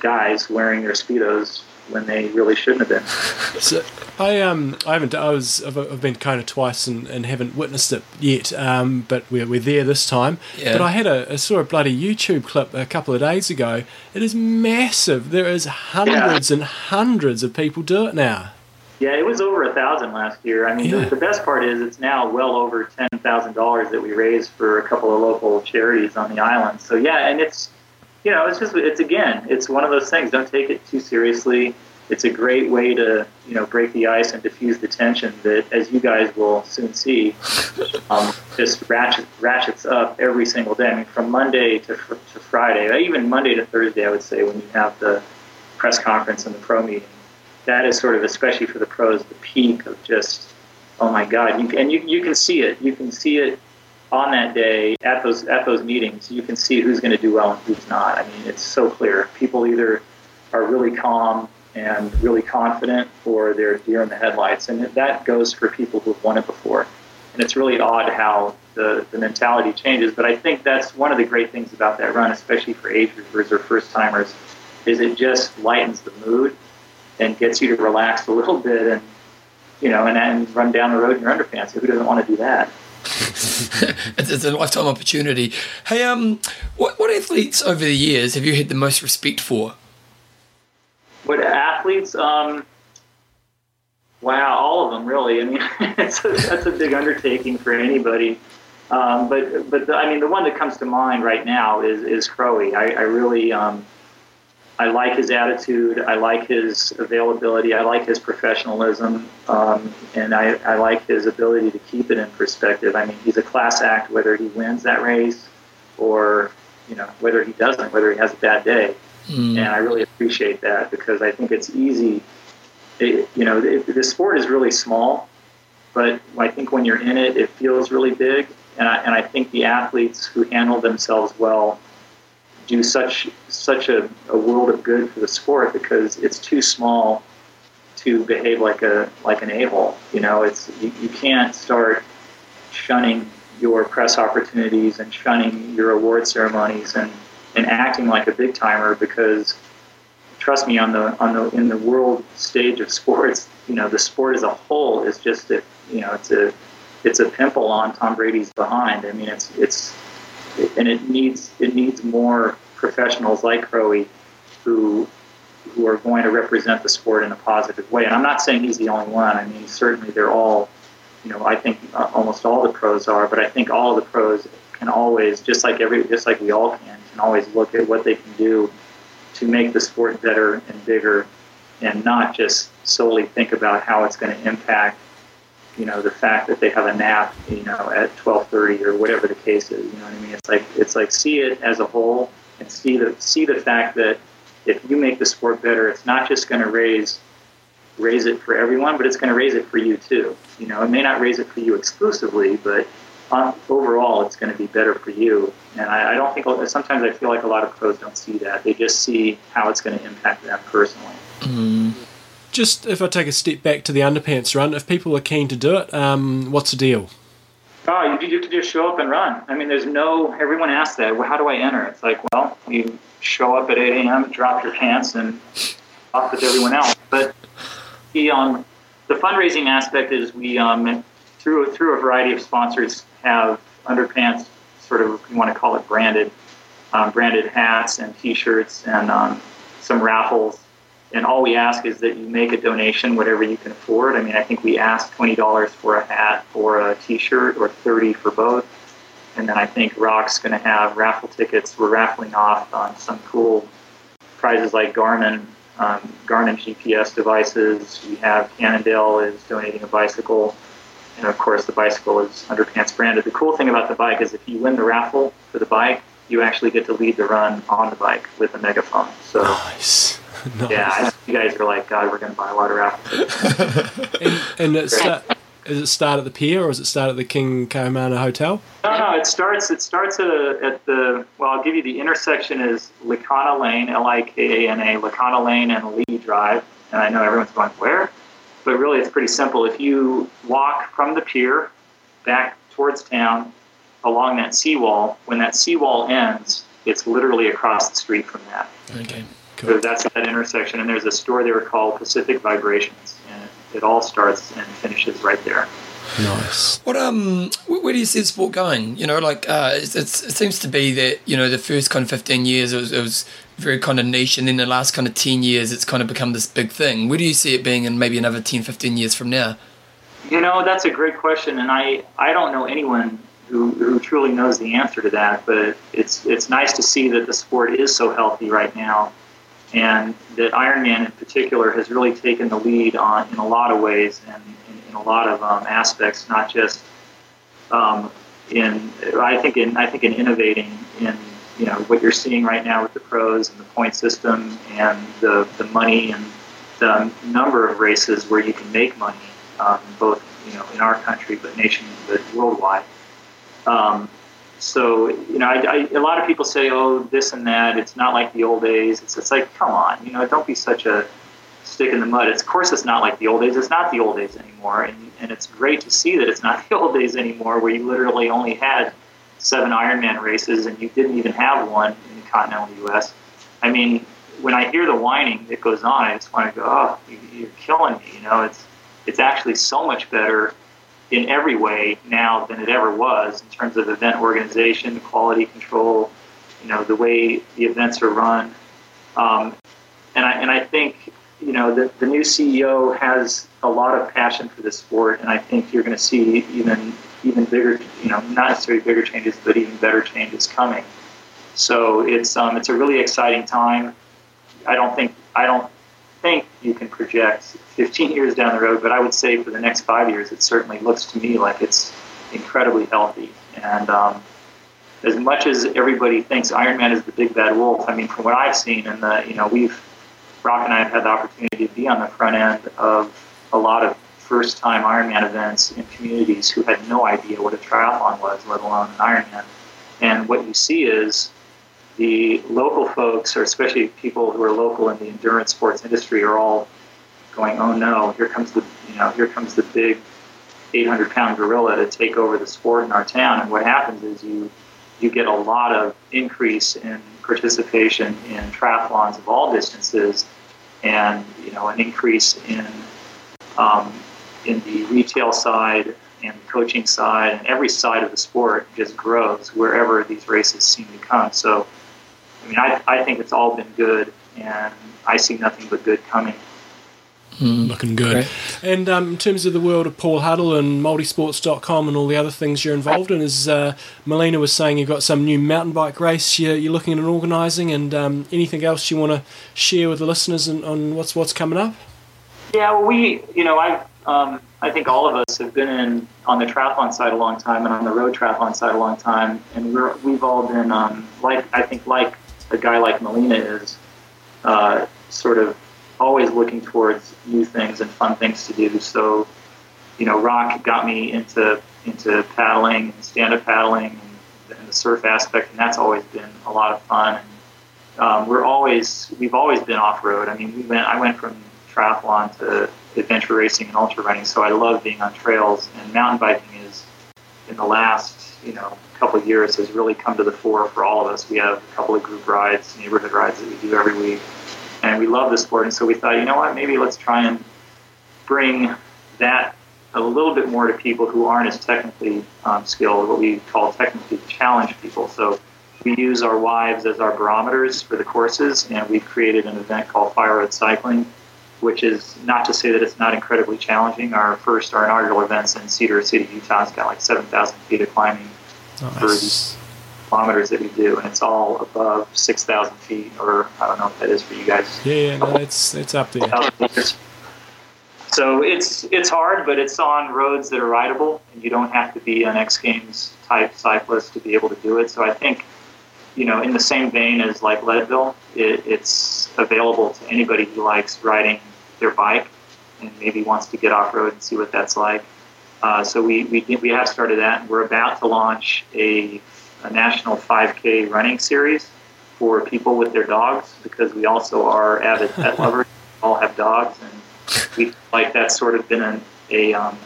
guys wearing their speedos when they really shouldn't have been. So I um I haven't I was I've, I've been kind of twice and, and haven't witnessed it yet. Um, but we're, we're there this time. Yeah. But I had a, a saw a bloody YouTube clip a couple of days ago. It is massive. There is hundreds and hundreds of people do it now. Yeah, it was over a thousand last year. I mean, Yeah. the, the best part is it's now well over ten thousand dollars that we raised for a couple of local charities on the island. So yeah, and it's you know it's just it's again it's one of those things. Don't take it too seriously. It's a great way to you know break the ice and diffuse the tension that, as you guys will soon see, um, just ratchet, ratchets up every single day. I mean, from Monday to, fr- to Friday, even Monday to Thursday, I would say when you have the press conference and the pro meeting that is sort of, especially for the pros, the peak of just, oh my God! You and you you can see it. You can see it on that day at those at those meetings. You can see who's going to do well and who's not. I mean, it's so clear. People either are really calm and really confident, or they're deer in the headlights, and that goes for people who've won it before. And it's really odd how the, the mentality changes. But I think that's one of the great things about that run, especially for age groupers or first timers, is it just lightens the mood and gets you to relax a little bit and you know and, and run down the road in your underpants. Who doesn't want to do that? it's, it's a lifetime opportunity. Hey, um, what what athletes over the years have you had the most respect for? What athletes? Um, wow, all of them really. I mean, it's a, that's a big undertaking for anybody. Um, but but the, I mean, the one that comes to mind right now is is Crowie. I, I really um, I like his attitude. I like his availability. I like his professionalism, um, and I, I like his ability to keep it in perspective. I mean, he's a class act whether he wins that race or you know whether he doesn't, whether he has a bad day. Mm. And I really appreciate that because I think it's easy. It, you know, it, the sport is really small, but I think when you're in it, it feels really big. And I, and I think the athletes who handle themselves well do such such a, a world of good for the sport because it's too small to behave like a like an a-hole. You know, it's you, you can't start shunning your press opportunities and shunning your award ceremonies and, and acting like a big timer because trust me on the on the in the world stage of sports, you know, the sport as a whole is just a you know, it's a it's a pimple on Tom Brady's behind. I mean, it's it's and it needs it needs more professionals like Crowie who who are going to represent the sport in a positive way. And I'm not saying he's the only one. I mean, certainly they're all, you know, I think uh, almost all the pros are, but I think all the pros can always, just like every, just like we all can, can always look at what they can do to make the sport better and bigger, and not just solely think about how it's going to impact you know the fact that they have a nap you know at 12:30 or whatever the case is you know what I mean it's like it's like see it as a whole and see the see the fact that if you make the sport better it's not just going to raise raise it for everyone, but it's going to raise it for you too. You know, it may not raise it for you exclusively, but on, overall, it's going to be better for you. And I, I, don't think sometimes I feel like a lot of pros don't see that. They just see how it's going to impact them personally. Mm. Just if I take a step back to the underpants run, if people are keen to do it, um, what's the deal? Oh, you, you have to just show up and run. I mean, there's no. Everyone asks that. Well, how do I enter? It's like, well, you show up at 8 a.m., drop your pants, and off with everyone else. But the um, the fundraising aspect is we um, through through a variety of sponsors have underpants, sort of you want to call it branded, um, branded hats and T-shirts and um, some raffles. And all we ask is that you make a donation, whatever you can afford. I mean, I think we asked twenty dollars for a hat or a T-shirt, or thirty for both. And then I think Roch's going to have raffle tickets. We're raffling off on some cool prizes like Garmin um, Garmin GPS devices. We have Cannondale is donating a bicycle, and of course the bicycle is Underpants branded. The cool thing about the bike is if you win the raffle for the bike, you actually get to lead the run on the bike with a megaphone. So nice. nice. yeah, you guys are like, God, we're going to buy a lot of raffles. and, and it's, is it start at the pier or is it start at the King Kamehameha Hotel? No, no. It starts. It starts at, a, at the. Well, I'll give you the intersection is Likana Lane, L-I-K-A-N-A, Likana Lane and Alii Drive. And I know everyone's going where, but really it's pretty simple. If you walk from the pier back towards town along that seawall, when that seawall ends, it's literally across the street from that. Okay. Cool. So that's that intersection, and there's a store there called Pacific Vibrations, and it all starts and finishes right there. Nice. What um, where do you see the sport going? You know, like uh, it's, it's, it seems to be that you know the first kind of fifteen years it was, it was very kind of niche, and then the last kind of ten years it's kind of become this big thing. Where do you see it being in maybe another 10, 15 years from now? You know, that's a great question, and I I don't know anyone who, who truly knows the answer to that. But it's it's nice to see that the sport is so healthy right now and that Ironman in particular has really taken the lead on in a lot of ways and in, in a lot of um, aspects, not just um, in I think in I think in innovating in you know what you're seeing right now with the pros and the point system and the the money and the number of races where you can make money, um, both you know in our country but nation but worldwide. Um, so you know, I, I, a lot of people say, "Oh, this and that." It's not like the old days. It's, it's like, come on, you know, don't be such a stick in the mud. It's, of course, it's not like the old days. It's not the old days anymore, and and it's great to see that it's not the old days anymore, where you literally only had seven Ironman races and you didn't even have one in the continental U.S. I mean, when I hear the whining that goes on, I just want to go, "Oh, you're killing me!" You know, it's it's actually so much better in every way now than it ever was in terms of event organization, quality control, you know, the way the events are run. Um, and, I, and I think, you know, the, the new CEO has a lot of passion for this sport, and I think you're going to see even even bigger, you know, not necessarily bigger changes, but even better changes coming. So it's um, it's a really exciting time. I don't think I don't think you can project 15 years down the road, but I would say for the next five years, it certainly looks to me like it's incredibly healthy. And um, as much as everybody thinks Ironman is the big bad wolf, I mean, from what I've seen, and the you know we've Roch and I have had the opportunity to be on the front end of a lot of first time Ironman events in communities who had no idea what a triathlon was, let alone an Ironman. And what you see is the local folks, or especially people who are local in the endurance sports industry, are all going, "Oh no, here comes the you know here comes the big 800 pound gorilla to take over the sport in our town." And what happens is you you get a lot of increase in participation in triathlons of all distances, and you know an increase in um, in the retail side and the coaching side and every side of the sport just grows wherever these races seem to come. So I mean, I, I think it's all been good, and I see nothing but good coming. Mm, looking good. Great. And um, in terms of the world of Paul Huddle and multisports.com and all the other things you're involved in, as uh, Melina was saying, you've got some new mountain bike race you're, you're looking at organising, and um, anything else you want to share with the listeners on, on what's what's coming up? Yeah, well, we, you know, I, um, I think all of us have been in on the triathlon side a long time and on the road triathlon side a long time, and we're we've all been um, like I think like a guy like Melina is uh, sort of always looking towards new things and fun things to do. So, you know, Roch got me into into paddling and stand up paddling and, and the surf aspect, and that's always been a lot of fun. And, um, we're always we've always been off road. I mean, we went I went from triathlon to adventure racing and ultra running, so I love being on trails. And mountain biking is in the last you know couple of years has really come to the fore for all of us. We have a couple of group rides, neighborhood rides that we do every week, and we love the sport. And so we thought, you know what, maybe let's try and bring that a little bit more to people who aren't as technically um, skilled, what we call technically challenged people. So we use our wives as our barometers for the courses, and we've created an event called Fire Road Cycling, which is not to say that it's not incredibly challenging. Our first, our inaugural events in Cedar City, Utah, has got like 7,000 feet of climbing for these kilometers that we do, and it's all above 6,000 feet, or I don't know if that is for you guys. Yeah, yeah, no, it's it's up there. So it's it's hard, but it's on roads that are rideable, and you don't have to be an X Games type cyclist to be able to do it. So I think, you know, in the same vein as like Leadville, it, it's available to anybody who likes riding their bike and maybe wants to get off road and see what that's like. Uh, so we, we we have started that, and we're about to launch a, a national 5K running series for people with their dogs because we also are avid pet lovers. We all have dogs, and we feel like that's sort of been a, a um,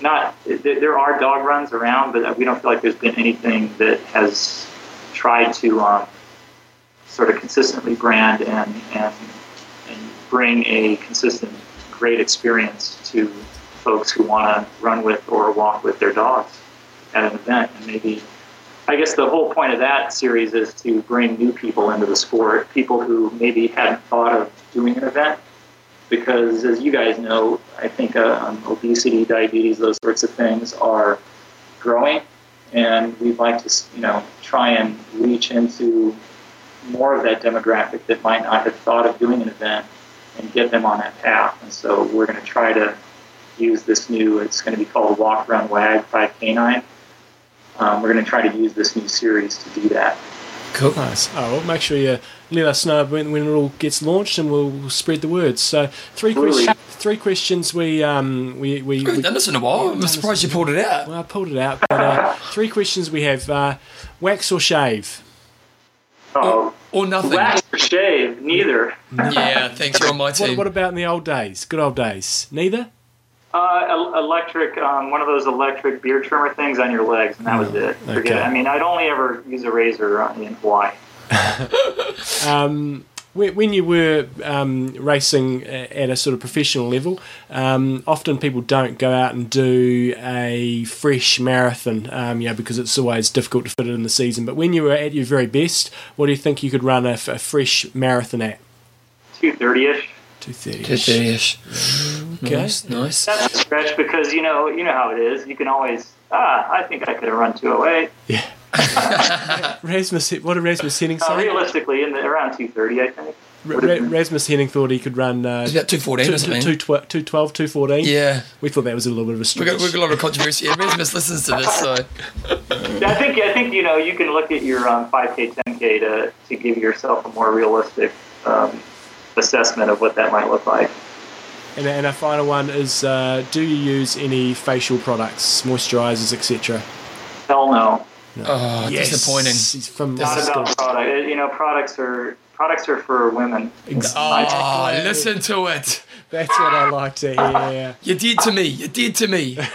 not there are dog runs around, but we don't feel like there's been anything that has tried to um, sort of consistently brand and, and and bring a consistent great experience to folks who want to run with or walk with their dogs at an event. And maybe, I guess the whole point of that series is to bring new people into the sport, people who maybe hadn't thought of doing an event. Because as you guys know, I think uh, um, obesity, diabetes, those sorts of things are growing, and we'd like to, you know, try and reach into more of that demographic that might not have thought of doing an event and get them on that path. And so we're going to try to use this new, it's going to be called Walk Run Wag 5K9. Um, we're going to try to use this new series to do that. Cool. Nice. Oh, well, make sure you let us know when, when it all gets launched, and we'll, we'll spread the word. So, three Absolutely. questions. Three questions. We um we we, We haven't we done this in a while. I'm surprised you pulled it out. well, I pulled it out. But uh, three questions we have: uh, wax or shave? Oh, Or nothing. wax or shave? Neither. Yeah, thanks. You're on my What, team. what about in the old days? Good old days. Neither. Uh, electric, um, one of those electric beard trimmer things on your legs, and that was it. Forget okay. it. I mean, I'd only ever use a razor uh, in Hawaii. Um, when when you were um, racing at a sort of professional level, um, often people don't go out and do a fresh marathon, um, you know, because it's always difficult to fit it in the season. But when you were at your very best, what do you think you could run a fresh marathon at? 230-ish. Two thirty. 50-ish. Okay. Nice, nice. That's a stretch because, you know, you know how it is. You can always, ah, I think I could have run 208. Yeah. Rasmus, what did Rasmus Henning Uh, realistically, in the, around 230, I think. Ra- Ra- Rasmus Henning thought he could run uh, It's about 214 or two- something. two- two- 212, 214. Yeah. We thought that was a little bit of a We've stretch. got, we've got a lot of controversy. Yeah, Rasmus listens to this, so. I think, I think, you know, you can look at your um, 5K, 10K to, to give yourself a more realistic um, assessment of what that might look like. And, and our final one is: uh, Do you use any facial products, moisturisers, etc.? Hell no. Oh, disappointing. He's from Not about product. You know, products are products are for women. Oh, listen to it. That's what I like to hear. You did to me. You did to me.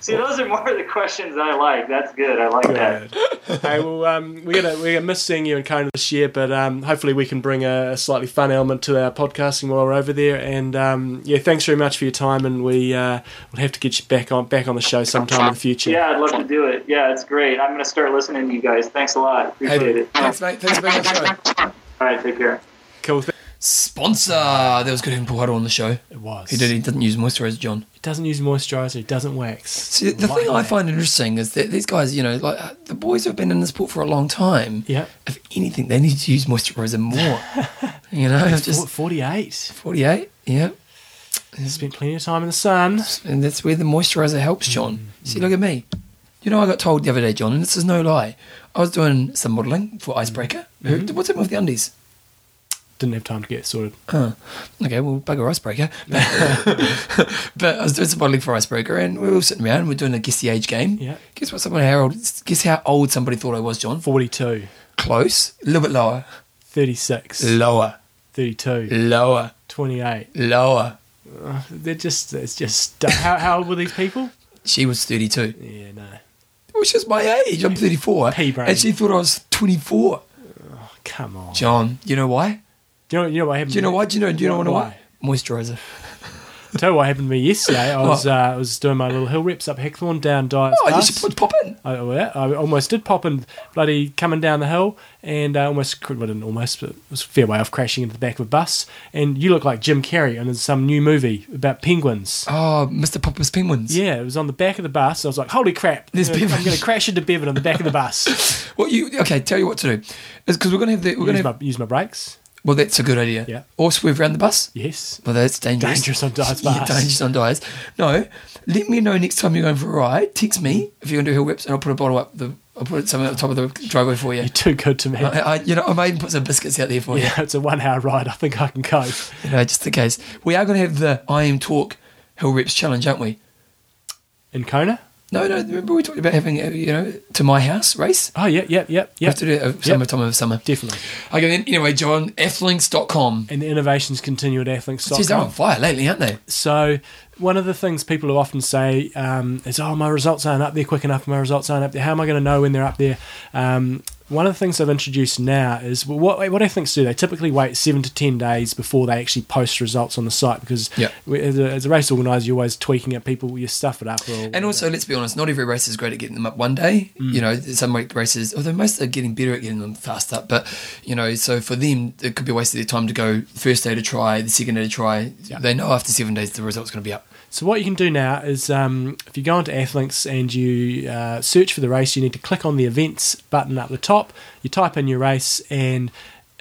See, those are more of the questions I like. That's good. I like that. Hey, well, um, we're gonna we're gonna miss seeing you in Kona this year, but um, hopefully we can bring a, a slightly fun element to our podcasting while we're over there. And um, yeah, thanks very much for your time, and we uh, will have to get you back on back on the show sometime in the future. Yeah, I'd love to do it. Yeah, it's great. I'm going to start listening to you guys. Thanks a lot. Appreciate Hey, it. thanks, mate. Thanks for being on the show. All right, take care. Cool. Th- Sponsor. That was good having Paul Huddle on the show. it was. He did. He doesn't use moisturizer, John. He doesn't use moisturiser. He doesn't wax. See, the Like thing I find interesting is that these guys, you know, like uh, the boys who have been in the sport for a long time. Yeah. If anything, they need to use moisturizer more. you know, it's just 48. forty-eight. Yeah, Spent plenty of time in the sun. and that's where the moisturizer helps, John. See, look at me. You know, I got told the other day, John, and this is no lie. I was doing some modelling for Icebreaker. Who- What's it with the undies? didn't have time to get sorted. Oh, okay, well, bugger icebreaker. but I was doing some modelling for icebreaker, and we were all sitting around. We're doing a guess the age game. Yeah. Guess what? Someone how old? Guess how old somebody thought I was, John. 42, Close. A little bit lower. 36, Lower. 32, Lower. 28. Lower. Uh, they're just, it's just, how, how old were these people? She was thirty-two. Yeah, no. Which is my age. I'm 34. Pea brain. And she thought I was 24. Come on. John, you know why? Do you know, you know what happened? Do you know why? Do you know? Do you know Why? why? Moisturizer. Tell you what happened to me yesterday. I was uh, I was doing my little hill reps up Heckthorn down Dyer's Oh, you Pass. should pop in. I, well, I almost did pop in, bloody coming down the hill, and uh, almost well, didn't almost, but it was a fair way off crashing into the back of a bus. And you look like Jim Carrey in some new movie about penguins. Oh, Mr. Popper's Penguins. Yeah, it was on the back of the bus. I was like, "Holy crap! There's I'm Bevan. going to crash into Bevan on the back of the bus." Well, you okay? Tell you what to do. Because we're gonna have the we're gonna use, have, my, use my brakes. Well, that's a good idea. Yeah. Or swerve around the bus. Yes, Well, that's dangerous. dangerous on Dyer's Yeah, dangerous on dyes. No, let me know next time you're going for a ride. Text me if you're going to do hill whips, and I'll put a bottle up the. I'll put something at the top of the driveway for you. You're too good to me. I, I, you know, I might even put some biscuits out there for you. yeah, it's a one-hour ride. I think I can cope. You know, just in case. We are going to have the IMTalk hill reps challenge, aren't we? In Kona? No, no. Remember we talked about having a, you know to my house race. Oh yeah, yeah, yeah. We have to do it summertime of summer. Definitely. Okay, then, anyway, John, athlinks.com. And the innovations continue at athlinks.com. Geez, they're on fire lately, aren't they? So one of the things people will often say um, is, "Oh, my results aren't up there quick enough. My results aren't up there. How am I going to know when they're up there?" Um, one of the things I've introduced now is what what athletes do. They typically wait seven to ten days before they actually post results on the site because Yeah. we- as, a, as a race organizer, you're always tweaking at people. You stuff it up. Or, And also, let's be honest, not every race is great at getting them up one day. Mm. You know, some races, although most are getting better at getting them fast up. But, you know, so for them, it could be a waste of their time to go first day to try, the second day to try. They know after seven days the result's going to be up. So what you can do now is, um, if you go onto Athlinks and you uh, search for the race, you need to click on the events button up the top. You type in your race and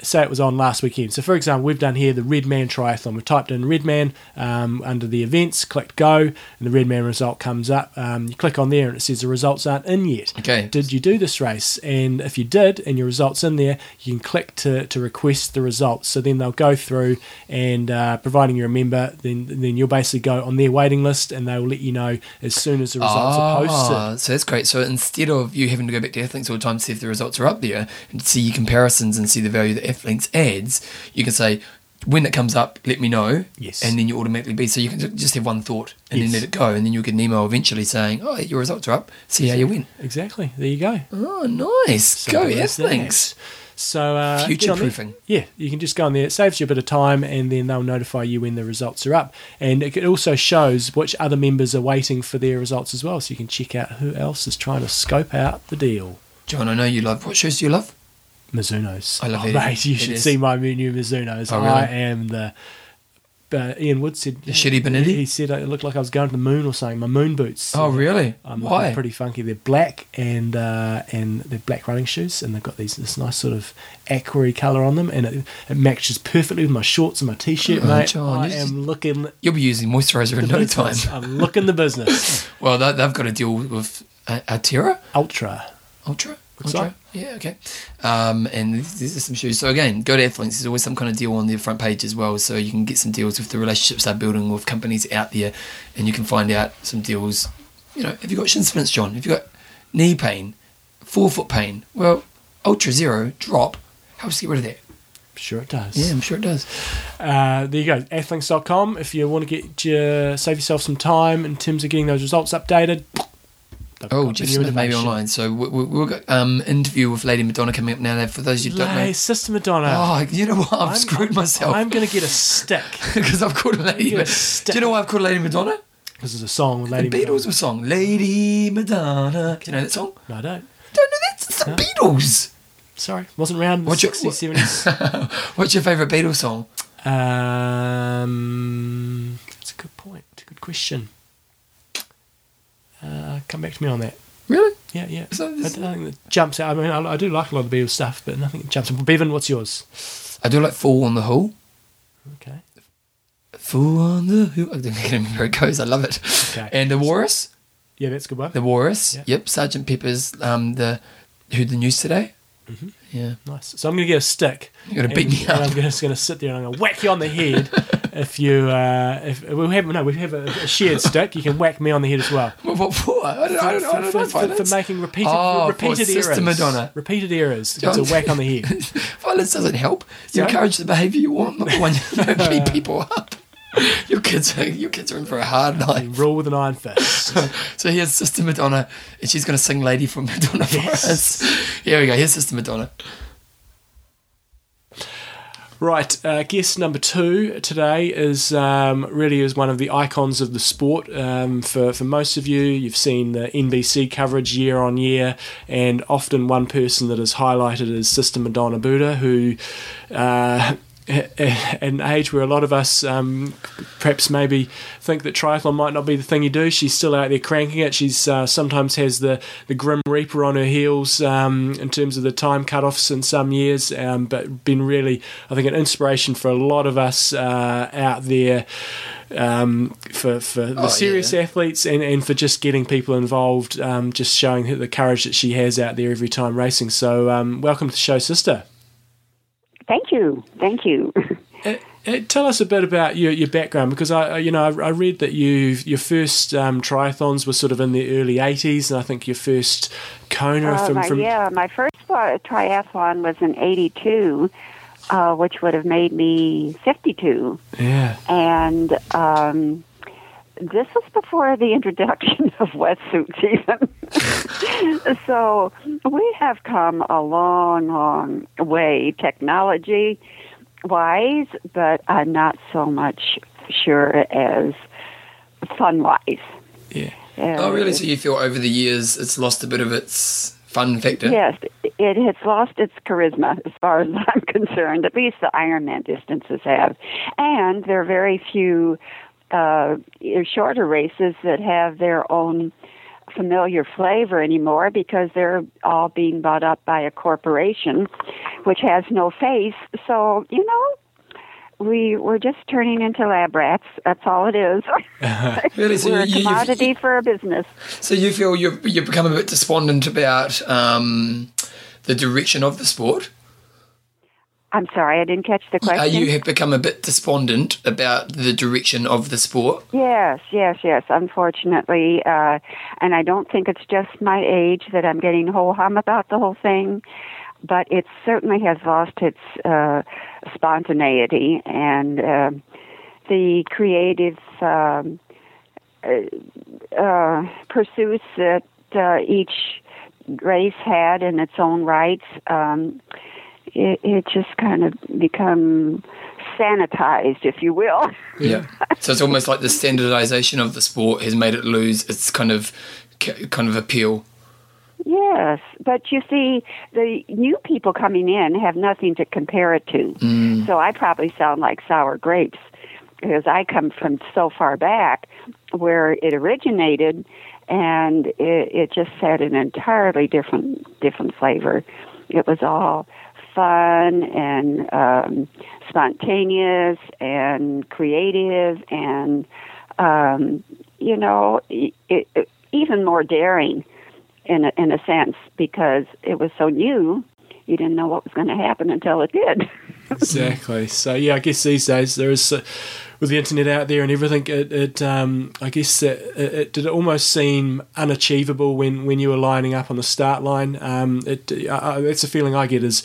say it was on last weekend. So for example, we've done here the Redman Triathlon. We've typed in Redman um, under the events, clicked go, and the Redman result comes up. Um, you click on there and it says the results aren't in yet. Okay. Did you do this race? And if you did, and your results in there, you can click to, to request the results. So then they'll go through, and uh, providing you're a member, then then you'll basically go on their waiting list, and they will let you know as soon as the results are posted. Ah, so that's great. So instead of you having to go back to Athlinks all the time to see if the results are up there and see your comparisons and see the value that Athlinks ads, you can say, when it comes up, let me know. Yes. And then you automatically be. So you can just have one thought and Yes. then let it go. And then you'll get an email eventually saying, oh, your results are up. See how you went. Exactly. There you go. Oh, nice. go Simple that. Athlinks. So uh, there. Future-proofing. Yeah, you can just go on there. It saves you a bit of time, and then they'll notify you when the results are up. And it also shows which other members are waiting for their results as well, so you can check out who else is trying to scope out the deal. John, I know you love. What shows do you love? Mizuno's. I love oh, it. Mate, you It should is. see my new Mizuno's. Oh, really? I am the. Uh, Ian Wood said. The shitty Benetti? He said it looked like I was going to the moon or something. My moon boots. Oh, really? I'm Why? pretty funky. They're black and uh, and they're black running shoes, and they've got these this nice sort of aquary colour on them, and it, it matches perfectly with my shorts and my t-shirt, Oh, mate. John, I just- am looking You'll be using moisturizer in no time. I'm looking the business. Well, they, they've got to deal with uh, Altera. Ultra. Ultra? Ultra? like. Yeah, okay. Um, and these are some shoes. So again, go to Athlinks. There's always some kind of deal on the front page as well. So you can get some deals with the relationships they're building with companies out there, and you can find out some deals. You know, have you got shin splints, John? Have you got knee pain, forefoot pain? Well, Ultra Zero drop helps get rid of that. Sure, it does. Yeah, I'm sure it does. Uh, there you go, athlinks.com. If you want to get your, save yourself some time in terms of getting those results updated. Oh, got Jeff new Smith maybe online. So we, we, we've got um interview with Lady Madonna coming up now. For those you don't know, Lay, Sister Madonna. oh, you know what? I've I'm- screwed myself. I'm going to get a stick because I've called her Lady. Ma- a Do you know why I've called her Lady Madonna? This is a song with Lady the Beatles Madonna. were song Lady Madonna. Do you know that song? No, I don't. Don't know that. It's the No. Beatles. Sorry, wasn't around in the What's your- 60s, 70s. What's your favourite Beatles song? Um, that's a good point. It's a good question. Uh, come back to me on that. Really? Yeah, yeah. So I this- don't think that jumps out. I mean, I, I do like a lot of the Beatles stuff, but nothing jumps. out. Bevan, what's yours? I do like Fool on the Who. Okay. Fool on the Who. I don't remember where it goes. I love it. Okay. And the Walrus. Yeah, that's a good one. The Walrus. Yeah. Yep. Sergeant Pepper's. Um, the who the news today. Yeah. Nice. So I'm going to get a stick. You're gonna beat and, me and. I'm just going to sit there and I'm going to whack you on the head. if you, uh, if we have no, we have a, a shared stick. You can whack me on the head as well. What, what for? I don't, I don't, I don't for, know. for, for, making repeated, Oh, for repeated errors. Sister Madonna. Repeated errors. It's a whack on the head. violence doesn't help. You encourage the behaviour you want, not the one you beat people up. Your kids, are, your kids are in for a hard night. Rule with an iron fist. So here's Sister Madonna, and she's going to sing "Lady from Madonna" for Yes. us. Here we go. Here's Sister Madonna. Right, uh, guest number two today is um, really is one of the icons of the sport. Um, for for most of you, you've seen the NBC coverage year on year, and often one person that is highlighted is Sister Madonna Buder, who. Uh, at an age where a lot of us um, perhaps maybe think that triathlon might not be the thing you do, she's still out there cranking it. She's uh, sometimes has the, the grim reaper on her heels um, in terms of the time cut-offs in some years, um, but been really, I think, an inspiration for a lot of us uh, out there. Um, for for the Oh, serious yeah. athletes and, and for just getting people involved, um, just showing the courage that she has out there every time racing. So, um, welcome to the show, sister. Thank you. Thank you. Uh, uh, tell us a bit about your, your background because I you know I, I read that you your first um, triathlons were sort of in the early '80s and I think your first Kona Uh, from, my, from yeah, my first triathlon was in '82, uh, which would have made me 52, yeah and um, this was before the introduction of wetsuits, even. so we have come a long, long way, technology wise, but I'm not so much sure as fun wise. yeah Oh, really? So you feel over the years it's lost a bit of its fun factor? Yes, it has lost its charisma as far as I'm concerned. At least the Ironman distances have, and there are very few uh, shorter races that have their own familiar flavor anymore because they're all being bought up by a corporation, which has no face. So you know. We we're just turning into lab rats. That's all it is. Really? So we're a you- you- commodity for a business. So you feel you've you've become a bit despondent about um, the direction of the sport? I'm sorry, I didn't catch the question. You have become a bit despondent about the direction of the sport. Yes, yes, yes. Unfortunately, uh, and I don't think it's just my age that I'm getting ho hum about the whole thing, but it certainly has lost its uh, spontaneity and uh, the creative um, uh, uh, pursuits that uh, each race had in its own rights. Um, it, it just kind of become sanitized, if you will. Yeah. so it's almost like the standardization of the sport has made it lose its kind of kind of appeal. Yes, but you see, the new people coming in have nothing to compare it to. Mm. So I probably sound like sour grapes because I come from so far back where it originated, and it, it just had an entirely different different flavor. It was all fun and um, spontaneous and creative and um, you know it, it, even more daring in a, in a sense because it was so new you didn't know what was going to happen until it did. Exactly. So yeah I guess these days there is uh, with the internet out there and everything it, it um, I guess it, it, it did almost seem unachievable when when you were lining up on the start line. Um, it uh, that's a feeling I get is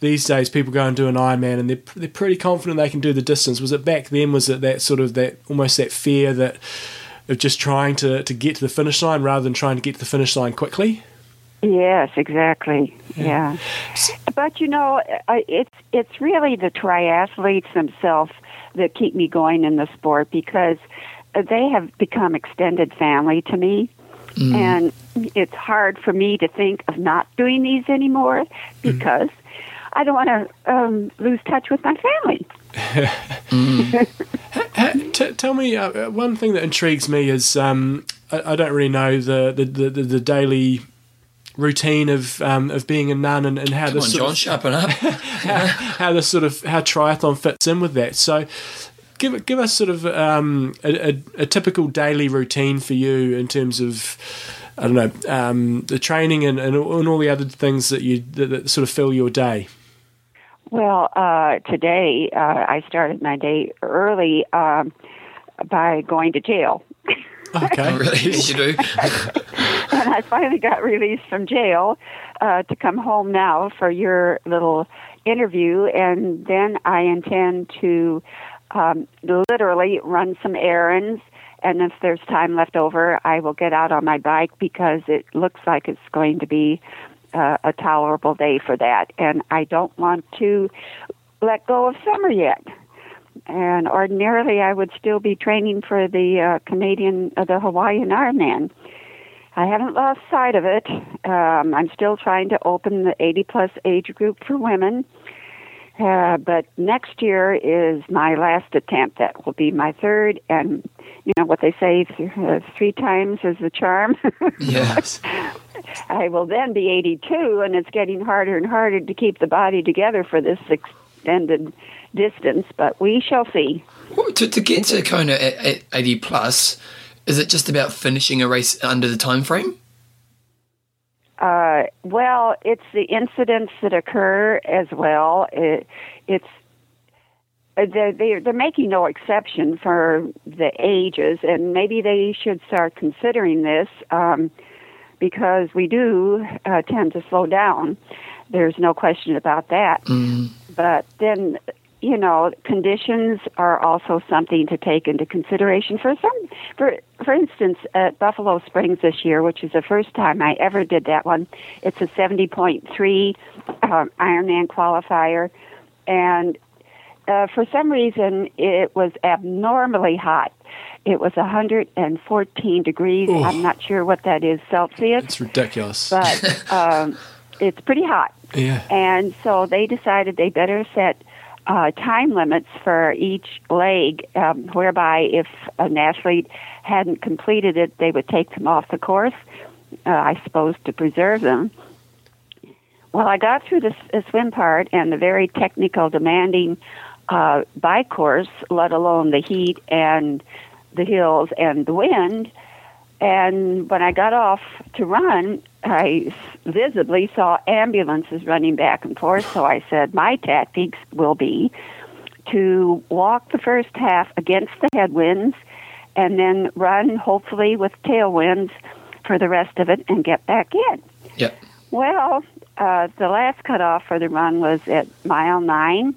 these days people go and do an Ironman and they're, they're pretty confident they can do the distance. Was it back then? Was it that sort of that almost that fear that of just trying to, to get to the finish line rather than trying to get to the finish line quickly? yes exactly yeah, but you know it's it's really the triathletes themselves that keep me going in the sport because they have become extended family to me mm. and it's hard for me to think of not doing these anymore mm. because I don't want to um, lose touch with my family. Ha- t- tell me uh, uh, one thing that intrigues me is um, I, I don't really know the the, the, the, the daily routine of um, of being a nun and, and how Come this on, sort John, of, sharpen up. how, how this sort of how triathlon fits in with that. So. Give, give us sort of um, a, a, a typical daily routine for you in terms of I don't know um, the training and, and, and all the other things that you that, that sort of fill your day? Well, uh, today uh, I started my day early um, by going to jail. Okay, Oh, really? you do? and I finally got released from jail uh, to come home now for your little interview, and then I intend to um, literally run some errands. And if there's time left over, I will get out on my bike because it looks like it's going to be uh, a tolerable day for that. And I don't want to let go of summer yet. And ordinarily, I would still be training for the uh, Canadian, uh, the Hawaiian Ironman. I haven't lost sight of it. Um, I'm still trying to open the 80 plus age group for women. Uh, but next year is my last attempt. That will be my third, and you know what they say: th- uh, three times is the charm. Yes. I will then be 82, and it's getting harder and harder to keep the body together for this extended distance. But we shall see. Well, to, to get to Kona at, at 80 plus, is it just about finishing a race under the time frame? Uh, well, it's the incidents that occur as well. It, it's uh, they're, they're they're making no exception for the ages, and maybe they should start considering this um, because we do uh, tend to slow down. There's no question about that. But then, you know, conditions are also something to take into consideration. For some, for for instance, at Buffalo Springs this year, which is the first time I ever did that one, it's a 70.3 um, Ironman qualifier, and uh, for some reason it was abnormally hot. It was 114 degrees. I'm not sure what that is Celsius, It's ridiculous. but um, it's pretty hot. yeah. And so they decided they better set uh, time limits for each leg, um, whereby if an athlete hadn't completed it, they would take them off the course, uh, I suppose, to preserve them. Well, I got through the, the swim part and the very technical, demanding uh, bike course, let alone the heat and the hills and the wind. And when I got off to run, I visibly saw ambulances running back and forth. So I said, my tactics will be to walk the first half against the headwinds and then run, hopefully, with tailwinds for the rest of it and get back in. Yep. Well, uh, the last cutoff for the run was at mile nine,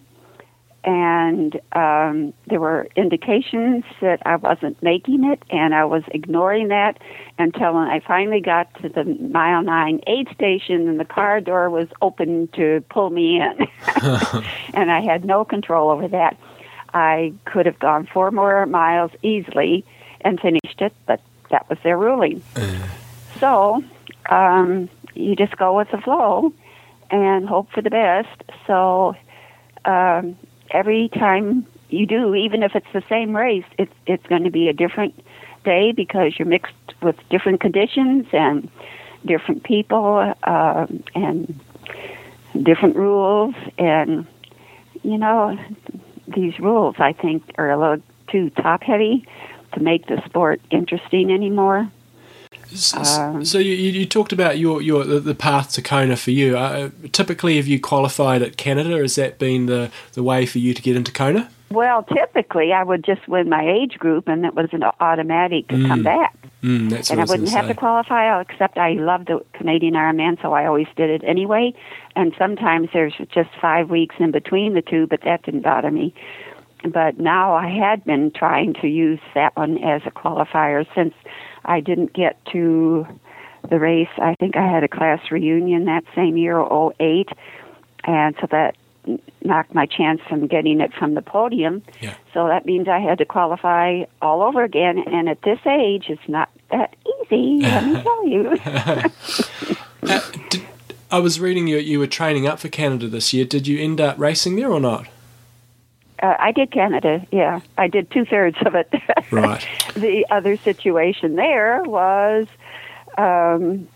and um, there were indications that I wasn't making it, and I was ignoring that until I finally got to the mile nine aid station, and the car door was open to pull me in, and I had no control over that. I could have gone four more miles easily and finished it, but that was their ruling. So um, you just go with the flow and hope for the best. So um, every time you do, even if it's the same race, it's it's going to be a different day because you're mixed with different conditions and different people uh, and different rules. And you know, these rules I think are a little too top heavy to make the sport interesting anymore. Um, so you, you talked about your, your the, path to Kona for you. Uh, typically, have you qualified at Canada? Has that been the, the way for you to get into Kona? Well, typically I would just win my age group, and it was an automatic to come back. Mm, that's and I I wouldn't have say. to qualify, except I love the Canadian Ironman, so I always did it anyway. And sometimes there's just five weeks in between the two, but that didn't bother me. But now I had been trying to use that one as a qualifier since I didn't get to the race. I think I had a class reunion that same year, 08, and so that knocked my chance from getting it from the podium. Yeah. So that means I had to qualify all over again, and at this age, it's not that easy. Let me tell you. Uh, did, I was reading you you were training up for Canada this year. Did you end up racing there or not? Uh, I did Canada, yeah. I did two thirds of it. Right. the other situation there was um,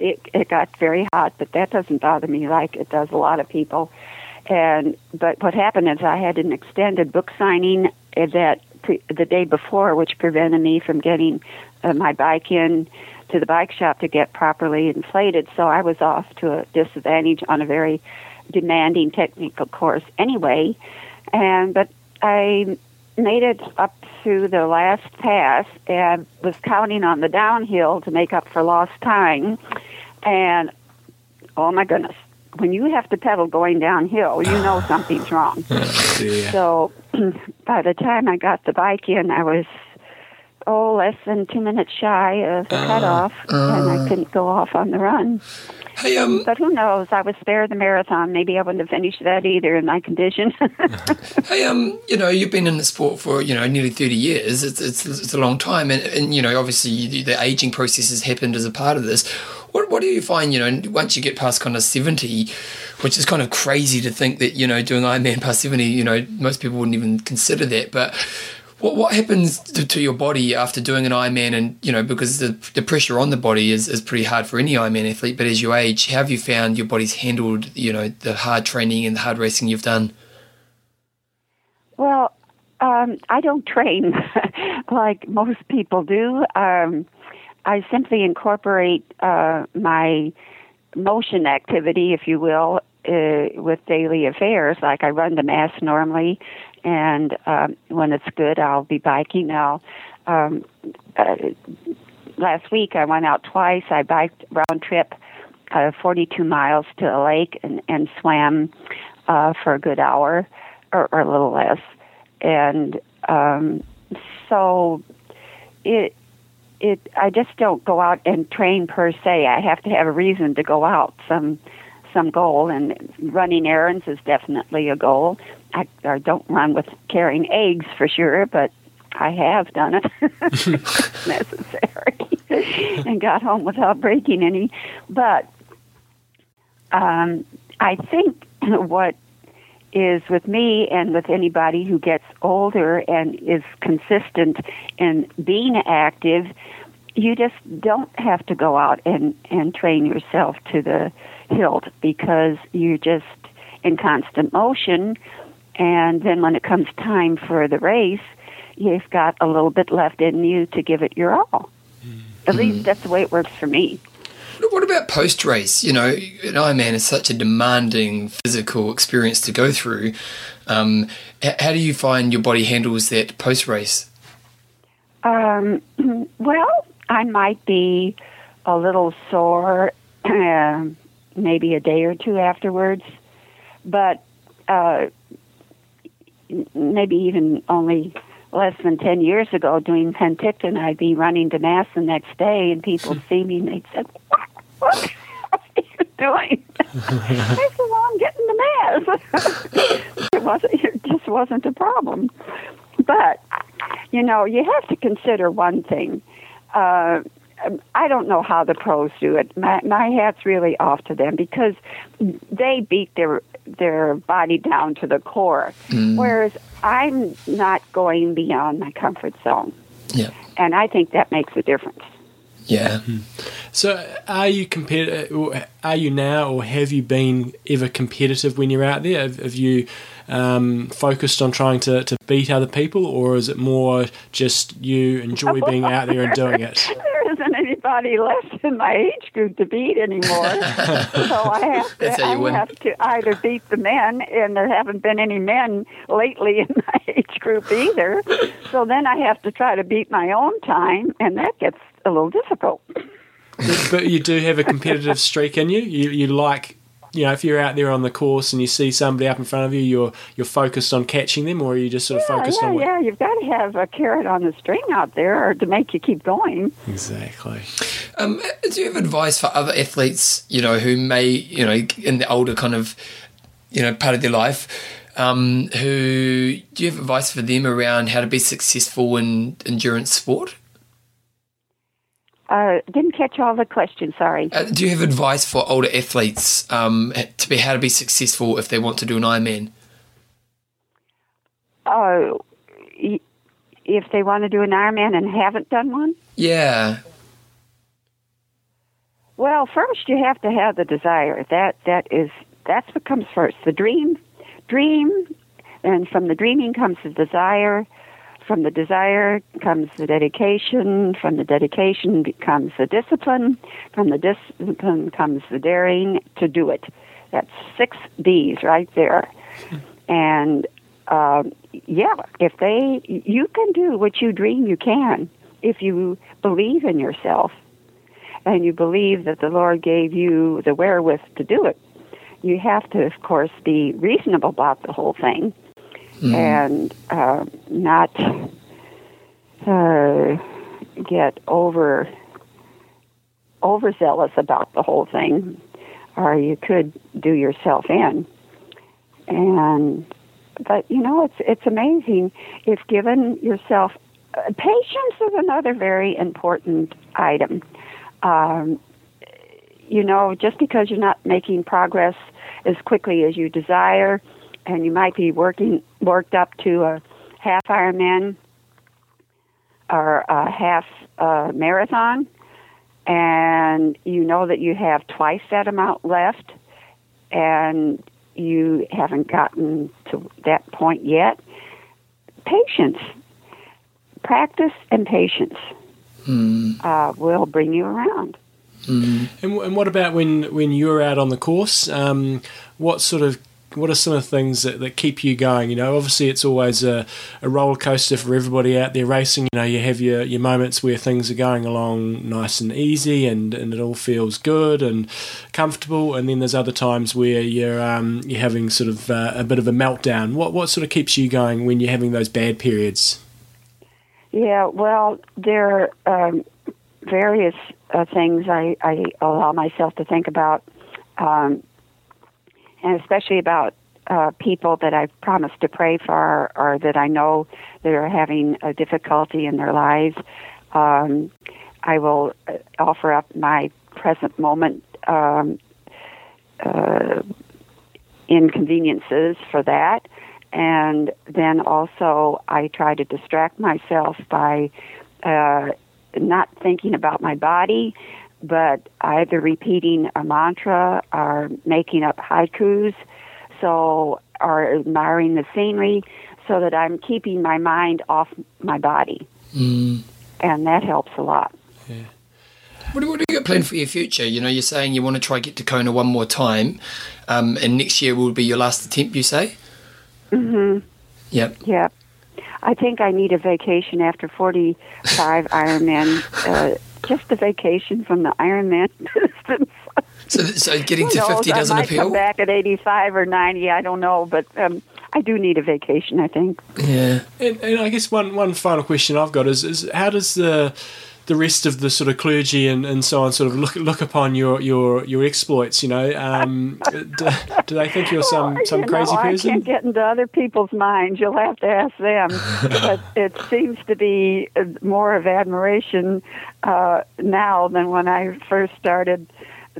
it, it got very hot, but that doesn't bother me like it does a lot of people. And but what happened is I had an extended book signing that pre- the day before, which prevented me from getting uh, my bike in to the bike shop to get properly inflated. So I was off to a disadvantage on a very demanding technical course anyway. And but I made it up through the last pass and was counting on the downhill to make up for lost time. And oh my goodness, when you have to pedal going downhill, you know something's wrong. Yeah. So by the time I got the bike in, I was oh less than two minutes shy of the cutoff, and I uh. couldn't go off on the run. Hey, um, But who knows? I was spared the marathon. Maybe I wouldn't have finished that either in my condition. hey, um, you know, you've been in the sport for you know nearly thirty years. It's it's, it's a long time, and, and you know, obviously, the aging process has happened as a part of this. What what do you find? You know, once you get past kind of seventy, which is kind of crazy to think that you know doing Ironman past seventy, you know, most people wouldn't even consider that, but. What, what happens to, to your body after doing an Ironman and you know because the, the pressure on the body is, is pretty hard for any Ironman athlete but as you age how have you found your body's handled you know the hard training and the hard racing you've done well, um, I don't train like most people do. Um, I simply incorporate uh, my motion activity, if you will, uh, with daily affairs. Like I run the mass normally, and um, when it's good, I'll be biking. Now, um, uh, last week I went out twice. I biked round trip, uh, 42 miles to a lake, and, and swam uh, for a good hour, or, or a little less. And um, so, it it I just don't go out and train per se. I have to have a reason to go out, some some goal, and running errands is definitely a goal. I, I don't run with carrying eggs for sure, but I have done it necessary and got home without breaking any. But um, I think what is with me and with anybody who gets older and is consistent in being active, you just don't have to go out and, and train yourself to the hilt because you're just in constant motion. And then when it comes time for the race, you've got a little bit left in you to give it your all. At least that's the way it works for me. What about post race? You know, an Ironman is such a demanding physical experience to go through. Um, how do you find your body handles that post race? Um, well, I might be a little sore, um, maybe a day or two afterwards, but uh, maybe even only less than 10 years ago doing Penticton, I'd be running to Mass the next day, and people see me and they'd say, What, what are you doing? I said, Well, I'm getting to Mass. it, wasn't, it just wasn't a problem. But, you know, you have to consider one thing. Uh, I don't know how the pros do it. My, my hat's really off to them because they beat their their body down to the core, mm. whereas I'm not going beyond my comfort zone, Yeah. and I think that makes a difference. Yeah. Mm-hmm. So, are you compet- or uh, Are you now, or have you been ever competitive when you're out there? Have, have you um, focused on trying to, to beat other people, or is it more just you enjoy being out there and doing it? There isn't anybody left in my age group to beat anymore, so I have to, I win. have to either beat the men, and there haven't been any men lately in my age group either. So then I have to try to beat my own time, and that gets a little difficult. but you do have a competitive streak in you. You you like. You know, if you're out there on the course and you see somebody up in front of you, you're you're focused on catching them, or are you just sort of Yeah, focused yeah, on? yeah. You've got to have a carrot on the string out there to make you keep going. Exactly. Um, do you have advice for other athletes, you know, who may, you know, in the older kind of, you know, part of their life, um, who do you have advice for them around how to be successful in endurance sport? Uh, didn't catch all the questions. Sorry. Uh, do you have advice for older athletes um, to be how to be successful if they want to do an Ironman? Uh, if they want to do an Ironman and haven't done one, Yeah, well, first you have to have the desire. That that is that's what comes first. The dream, dream, and from the dreaming comes the desire. From the desire comes the dedication. From the dedication comes the discipline. From the discipline comes the daring to do it. That's six D's right there. And uh, yeah, if they, you can do what you dream you can if you believe in yourself and you believe that the Lord gave you the wherewith to do it. You have to, of course, be reasonable about the whole thing and uh, not uh, get over overzealous about the whole thing, or you could do yourself in. And but you know, it's it's amazing if given yourself uh, patience is another very important item. Um, you know, just because you're not making progress as quickly as you desire, and you might be working worked up to a half Ironman or a half uh, marathon, and you know that you have twice that amount left, and you haven't gotten to that point yet. Patience, practice, and patience uh, will bring you around. And, and what about when, when you're out on the course? Um, what sort of what are some of the things that, that keep you going? You know, obviously it's always a, a roller coaster for everybody out there racing. You know, you have your, your moments where things are going along nice and easy and, and it all feels good and comfortable, and then there's other times where you're um, you're having sort of uh, a bit of a meltdown. What what sort of keeps you going when you're having those bad periods? Yeah, well, there are um, various uh, things I, I allow myself to think about, um, and especially about uh, people that I've promised to pray for or that I know that are having a difficulty in their lives. Um, I will uh, offer up my present moment um, uh, inconveniences for that. And then also, I try to distract myself by uh, not thinking about my body, but either repeating a mantra or making up haikus, so or admiring the scenery, so that I'm keeping my mind off my body, Mm. and that helps a lot. What, do- what do you got planned for your future? You know, you're saying you want to try to get to Kona one more time, um, and next year will be your last attempt. You say? hmm Yep. Yeah. I think I need a vacation after 45 Ironman. Uh, just a vacation from the Ironman distance. So, so getting Who to knows? fifty doesn't I might appeal. come back at 85 or 90. I don't know, but um, I do need a vacation. I think. Yeah. And, and I guess one, one final question I've got is, is how does the the rest of the sort of clergy and, and so on sort of look look upon your your, your exploits? You know, um, do, do they think you're some Well, some you crazy know, person? I can't get into other people's minds. You'll have to ask them. but it seems to be uh, more of admiration uh, now than when I first started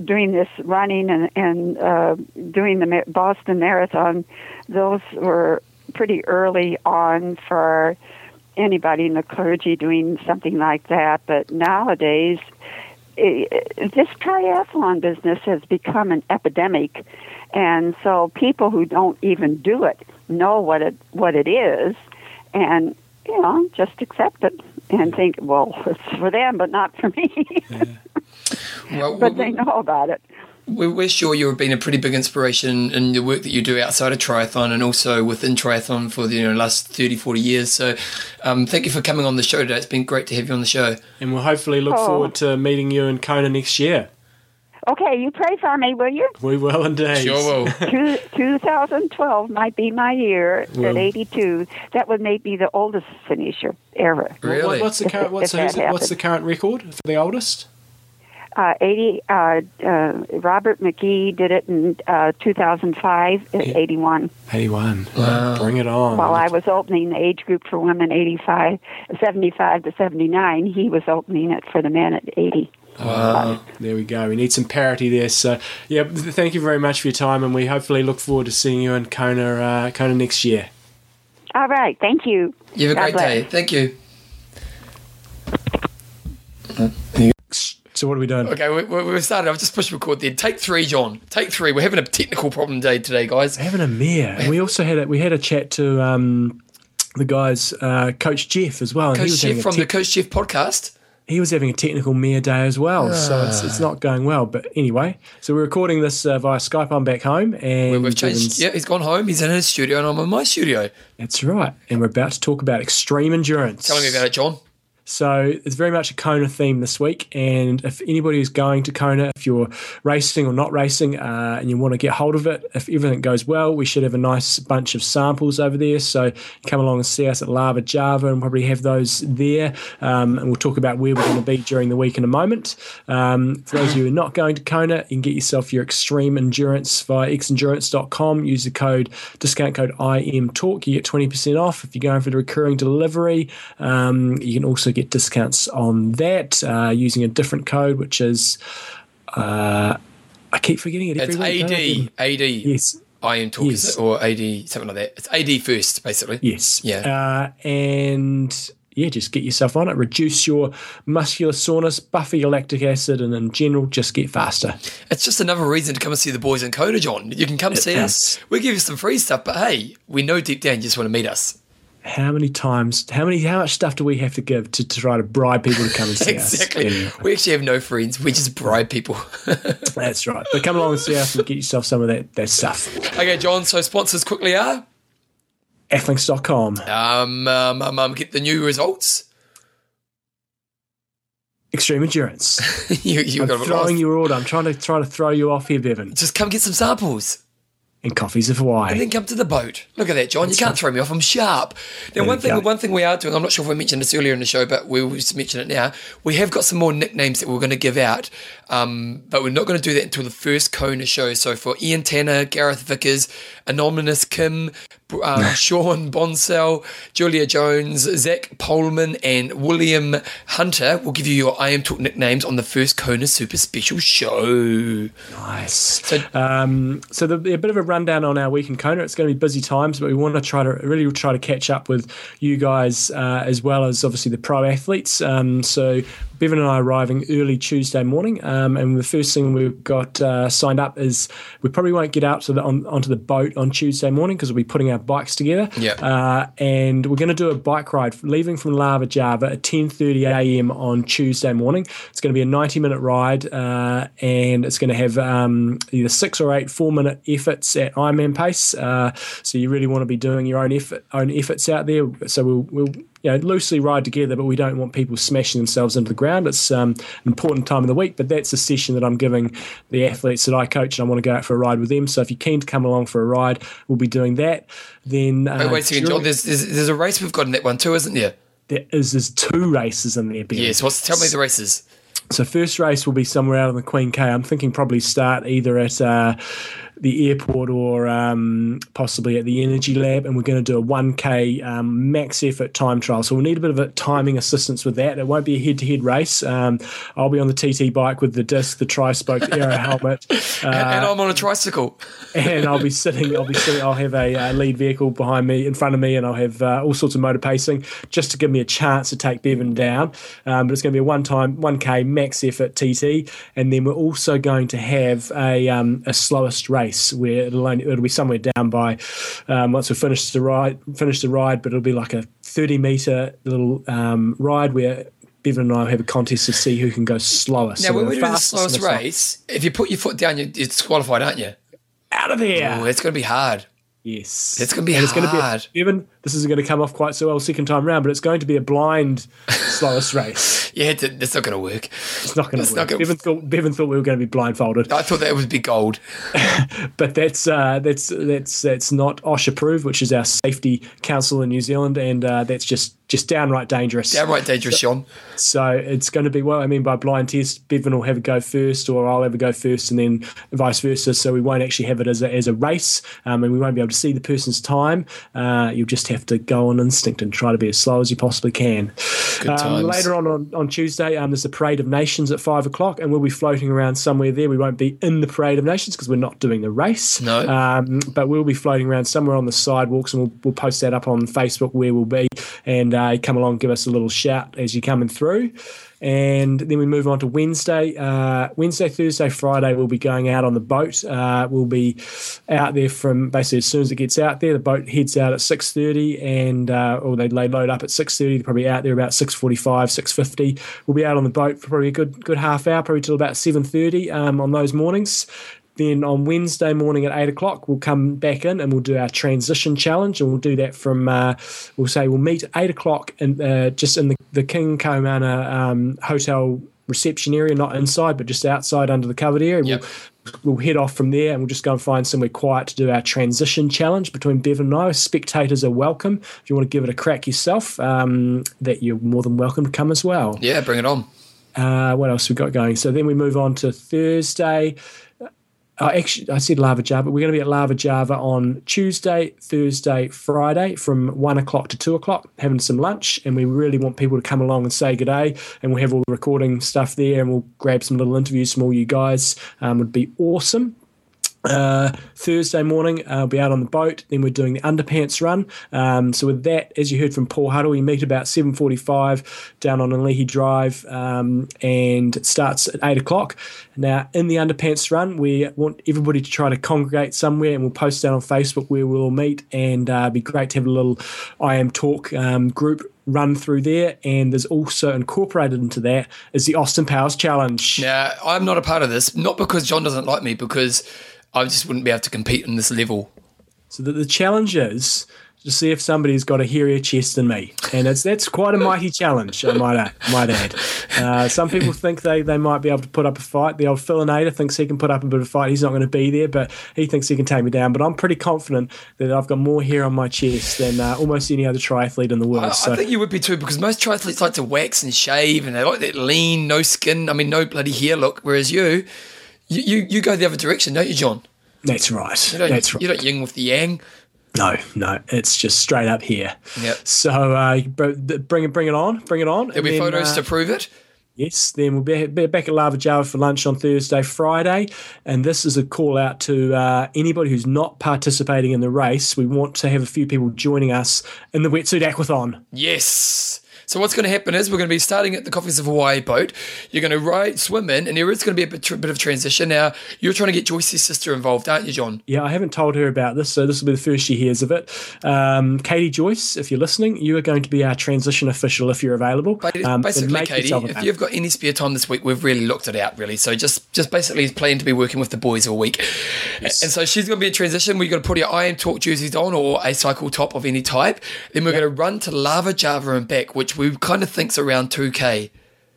doing this running and, and uh, doing the Boston Marathon. Those were pretty early on for anybody in the clergy doing something like that. But nowadays, it, it- this triathlon business has become an epidemic, and so people who don't even do it know what it what it is, and you know just accept it and think, well, it's for them, but not for me. Well, but we- they know about it. We're, we're sure you've been a pretty big inspiration in the work that you do outside of triathlon and also within triathlon for the you know, last 30, 40 years. So um, thank you for coming on the show today. It's been great to have you on the show. and we'll hopefully look Oh. forward to meeting you in Kona next year. Okay, you pray for me, will you? We will indeed. Sure will. Two, 2012 might be my year Well- at 82. That would make me the oldest finisher ever. What- Really? what's the current what's, if who's, what's the current record for the oldest? Uh, 80. Uh, uh, Robert McKeague did it in uh, 2005 at 81. 81. Wow. Bring it on. While I was opening the age group for women 85, 75 to 79, he was opening it for the men at 80. Wow. There we go. We need some parity there. So, yeah, thank you very much for your time, and we hopefully look forward to seeing you in Kona, uh, Kona next year. All right. Thank you. You have a God great bless. day. Thank you. So, what are we doing? Okay, we, we, we've started. I've just pushed record there. Take three, John. Take three. We're having a technical problem day today, guys. Having a mare. And we also had a, we had a chat to um, the guys, uh, Coach Jeff as well. Coach Jeff from te- the Coach Jeff podcast. he was having a technical mere day as well, so it's, it's not going well. But anyway, so we're recording this uh, via Skype. I'm back home, and We've changed. Yeah, he's gone home. He's in his studio, and I'm in my studio. that's right. And we're about to talk about extreme endurance. Tell me about it, John. So it's very much a Kona theme this week. And if anybody is going to Kona, if you're racing or not racing, uh, and you want to get hold of it, if everything goes well, we should have a nice bunch of samples over there. So come along and see us at Lava Java and probably have those there. Um, and we'll talk about where we're going to be during the week in a moment. Um, for those of you who are not going to Kona, you can get yourself your extreme endurance via xendurance.com. Use the code discount code IMTalk. You get 20% off. If you're going for the recurring delivery, um, you can also get discounts on that uh, using a different code, which is uh, I keep forgetting it every It's week. AD. AD. Yes. I am talking, Yes. or AD, something like that. It's AD first, basically. Yes. Yeah. Uh, and yeah, just get yourself on it. Reduce your muscular soreness, buffer your lactic acid, and in general, just get faster. It's just another reason to come and see the boys in Kona, John. You can come see us. We give you some free stuff, but hey, we know deep down you just want to meet us. How many times? How many? How much stuff do we have to give to, to try to bribe people to come and see Exactly. us? Anyway, We actually have no friends. We just bribe people. that's right. But come along and see us and get yourself some of that that stuff. okay, John. So sponsors quickly are Athlinks.com. um, um, um, um get the new results. Extreme endurance. you you I'm got throwing your order. I'm trying to try to throw you off here, Bevan. Just come get some samples. And coffees of Hawaii. And then come to the boat. Look at that, John. You can't throw me off. I'm sharp. Now, one thing, one thing we are doing. I'm not sure if we mentioned this earlier in the show, but we'll just mention it now. We have got some more nicknames that we're going to give out, um, but we're not going to do that until the first Kona show. So for Ian Tanner, Gareth Vickers, Anonymous Kim, uh, Sean Bonsell, Julia Jones, Zach Poleman, and William Hunter, we'll give you your IMTalk nicknames on the first Kona Super Special show. Nice. So- um, so the, a bit of a rundown on our week in Kona. It's going to be busy times, but we want to try to really try to catch up with you guys uh, as well as obviously the pro athletes. Um, so Bevan and I are arriving early Tuesday morning, um, and the first thing we've got uh, signed up is we probably won't get out to the, on, onto the boat on Tuesday morning because we'll be putting our bikes together. Yeah. Uh, and we're going to do a bike ride leaving from Lava Java at 10:30 a.m. on Tuesday morning. It's going to be a 90-minute ride, uh, and it's going to have um, either six or eight four-minute efforts at Ironman pace. Uh, so you really want to be doing your own effort, own efforts out there. So we'll, we'll you know, loosely ride together, but we don't want people smashing themselves into the ground. It's um, an important time of the week, but that's a session that I'm giving the athletes that I coach, and I want to go out for a ride with them. So if you're keen to come along for a ride, we'll be doing that. Then uh, Wait, wait a second, John. There's, there's there's a race we've got in that one too, isn't there? there is there's two races in there. Ben. Yes. What's tell me the races? So first race will be somewhere out on the Queen K. I'm thinking probably start either at uh, the airport or um, possibly at the Energy Lab, and we're going to do a 1K um, max effort time trial. So we'll need a bit of a timing assistance with that. It won't be a head-to-head race. Um, I'll be on the TT bike with the disc, the tri-spoke aero helmet, and, and I'm on a tricycle. and I'll be sitting. I'll be sitting. I'll have a uh, lead vehicle behind me, in front of me, and I'll have uh, all sorts of motor pacing just to give me a chance to take Bevan down. Um, but it's going to be a one k max effort TT, and then we're also going to have a um, a slowest race where it'll only it'll be somewhere down by um, once we finish the ride, finish the ride, but it'll be like a thirty meter little um, ride where. Bevan and I will have a contest to see who can go slowest. Now, So when we're we do the slowest race, if you put your foot down, you're disqualified, aren't you? out of here! Oh, it's going to be hard. Yes, It's gonna be And it's gonna. Be a, Evan, this isn't going to come off quite so well second time round, but it's going to be a blind slowest race. Yeah, it's, it's not going to work. It's not going to work. gonna- Bevan thought Bevan thought we were going to be blindfolded, I thought that would be gold. but that's uh, that's that's that's not OSH approved, which is our safety council in New Zealand, and uh, that's just just downright dangerous. Downright dangerous, Sean. So it's going to be well. I mean by blind test. Bevan will have a go first, or I'll have a go first, and then vice versa. So we won't actually have it as a, as a race, um, and we won't be able to see the person's time. Uh, you'll just have to go on instinct and try to be as slow as you possibly can. Um, later on, on on Tuesday, um, there's the Parade of Nations at five o'clock, and we'll be floating around somewhere there. We won't be in the Parade of Nations because we're not doing the race. No. Um, but we'll be floating around somewhere on the sidewalks, and we'll, we'll post that up on Facebook where we'll be, and uh, come along, give us a little shout as you're coming through. and then we move on to Wednesday. Uh, Wednesday, Thursday, Friday, we'll be going out on the boat. Uh, we'll be out there from basically as soon as it gets out there. The boat heads out at six thirty, and uh, or they lay load up at six thirty. They're probably out there about six forty five, six fifty. We'll be out on the boat for probably a good good half hour, probably till about seven thirty um, on those mornings. Then on Wednesday morning at eight o'clock, we'll come back in and we'll do our transition challenge, and we'll do that from. Uh, we'll say we'll meet eight o'clock and uh, just in the, the King Kamehameha um, hotel reception area, not inside, but just outside under the covered area. Yep. We'll, we'll head off from there and we'll just go and find somewhere quiet to do our transition challenge between Bevan and I. Spectators are welcome. If you want to give it a crack yourself, um, that you're more than welcome to come as well. Yeah, bring it on. Uh, what else we got going? So then we move on to Thursday. Uh, actually, I said Lava Java. We're going to be at Lava Java on Tuesday, Thursday, Friday from one o'clock to two o'clock, having some lunch. And we really want people to come along and say good day. And we'll have all the recording stuff there, and we'll grab some little interviews from all you guys. Um, would be awesome. Uh, Thursday morning, uh, I'll be out on the boat. Then we're doing the underpants run. Um, so with that, as you heard from Paul Huddle, we meet about seven forty-five down on Alii Drive, um, and it starts at eight o'clock. Now, in the underpants run, we want everybody to try to congregate somewhere, and we'll post that on Facebook where we'll all meet. And uh, it'd be great to have a little IMTalk um, group run through there. And there's also incorporated into that is the Austin Powers Challenge. Now, I'm not a part of this, not because John doesn't like me, because I just wouldn't be able to compete in this level. So the, the challenge is to see if somebody's got a hairier chest than me, and it's that's quite a mighty challenge. I might add. Might add. Uh, some people think they, they might be able to put up a fight. The old Philinator thinks he can put up a bit of a fight. He's not going to be there, but he thinks he can take me down. But I'm pretty confident that I've got more hair on my chest than uh, almost any other triathlete in the world. I, so I think you would be too, because most triathletes like to wax and shave, and they like that lean, no skin. I mean, no bloody hair look. Whereas you, you, you, you go the other direction, don't you, John? that's right. You don't, That's right. you don't yin with the yang. No, no, it's just straight up here. Yep. So uh, bring it, bring it on, bring it on. There'll be then, photos uh, to prove it. Yes, then we'll be, be back at Lava Java for lunch on Thursday, Friday. And this is a call out to uh, anybody who's not participating in the race. We want to have a few people joining us in the wetsuit aquathon. Yes. So what's going to happen is we're going to be starting at the Coffees of Hawaii boat. You're going to ride, swim in, and there is going to be a bit, bit of transition. Now, you're trying to get Joyce's sister involved, aren't you, John? Yeah, I haven't told her about this, so this will be the first she hears of it. Um, Katie Joyce, if you're listening, you are going to be our transition official if you're available. Um, basically, Katie, if you've got any spare time this week, we've really looked it out, really. So just just basically plan to be working with the boys all week. And so she's going to be a transition. We're going to put your IMTalk jerseys on or a cycle top of any type. Then we're going to run to Lava Java and back, which we kind of think's around 2K.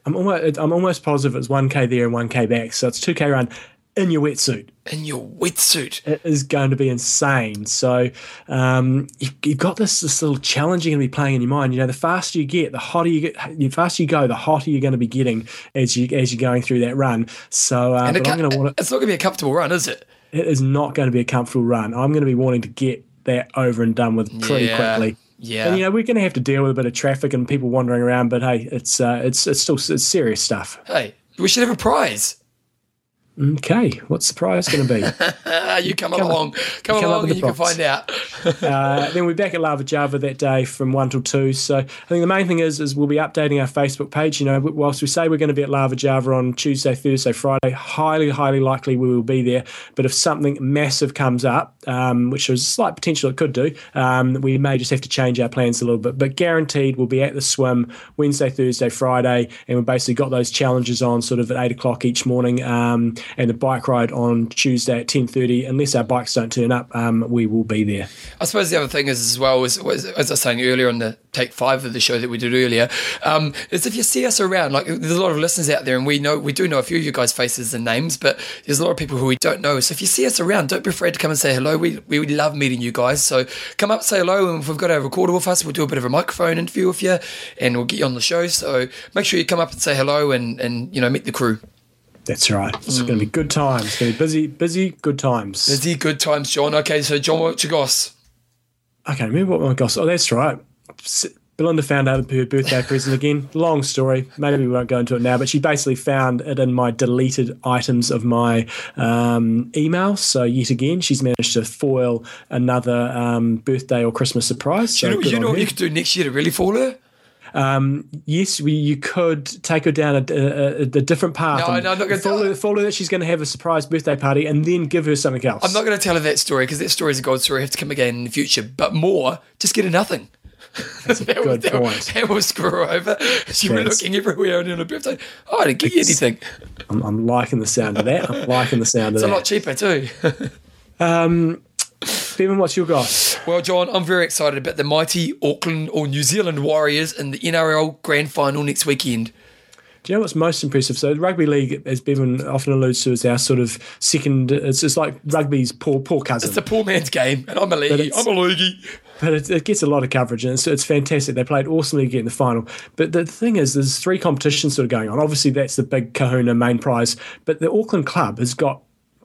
I'm almost, I'm almost positive it's 1K there and 1K back, so it's 2K run in your wetsuit. In your wetsuit. it is going to be insane. So um, you've, you've got this this little challenge you're going to be playing in your mind. You know, the faster you get, the hotter you get. The faster you go, the hotter you're going to be getting as you as you're going through that run. So, uh, it I'm going to want it's not going to be a comfortable run, is it? it. It is not going to be a comfortable run. I'm going to be wanting to get that over and done with pretty Yeah. quickly. Yeah. And you know we're going to have to deal with a bit of traffic and people wandering around, but hey, it's uh, it's it's still it's serious stuff. Hey, we should have a prize. Okay, what's the prize going to be? You come, Come along, come, come along, and you can find out. uh, then we're back at Lava Java that day from one till two. So I think the main thing is is we'll be updating our Facebook page. You know, whilst we say we're going to be at Lava Java on Tuesday, Thursday, Friday, highly, highly likely we will be there. But if something massive comes up, um, which there's a slight potential it could do, um, we may just have to change our plans a little bit. But guaranteed, we'll be at the swim Wednesday, Thursday, Friday, and we've basically got those challenges on sort of at eight o'clock each morning, um, and the bike ride on Tuesday at ten thirty. Unless our bikes don't turn up, um, we will be there. I suppose the other thing is as well was, as I was saying earlier on the take five of the show that we did earlier, um, is if you see us around, like there's a lot of listeners out there, and we know we do know a few of you guys' faces and names, but there's a lot of people who we don't know. So if you see us around, don't be afraid to come and say hello. We we love meeting you guys. So come up, say hello, and if we've got a recorder with us, we'll do a bit of a microphone interview with you, and we'll get you on the show. So make sure you come up and say hello, and and you know meet the crew. That's right. It's going to be good times. It's going to be busy, busy, good times. Busy good times, John. Okay, so John, what's your goss? I can't remember what my goss. Oh, that's right. Belinda found out her birthday present again. Long story. Maybe we won't go into it now, but she basically found it in my deleted items of my um, email. So yet again, she's managed to foil another um, birthday or Christmas surprise. So you know, you know what you could do next year to really fool her? Um, yes, we, you could take her down a, a, a different path. No, no, I'm not gonna follow, tell- follow that she's going to have a surprise birthday party and then give her something else. I'm not going to tell her that story because that story is a god story. I have to come again in the future. But more, just get her nothing. That's a good that, will- point. That will screw her over. She went That's- looking everywhere on her birthday. Oh, I didn't get you anything. I'm, I'm liking the sound of that. I'm liking the sound of that. It's a lot cheaper too. Bevan, what's your got? Well, John, I'm very excited about the mighty Auckland or New Zealand Warriors in the NRL Grand Final next weekend. Do you know what's most impressive? So, rugby league, as Bevan often alludes to, is our sort of second. It's, it's like rugby's poor, poor cousin. It's a poor man's game, and I'm a leaguey. it's- I'm a leaguey. but it, it gets a lot of coverage and it's, it's fantastic. They played awesomely get in the final. But the thing is, there's three competitions sort of going on. Obviously, that's the big kahuna main prize. But the Auckland club has got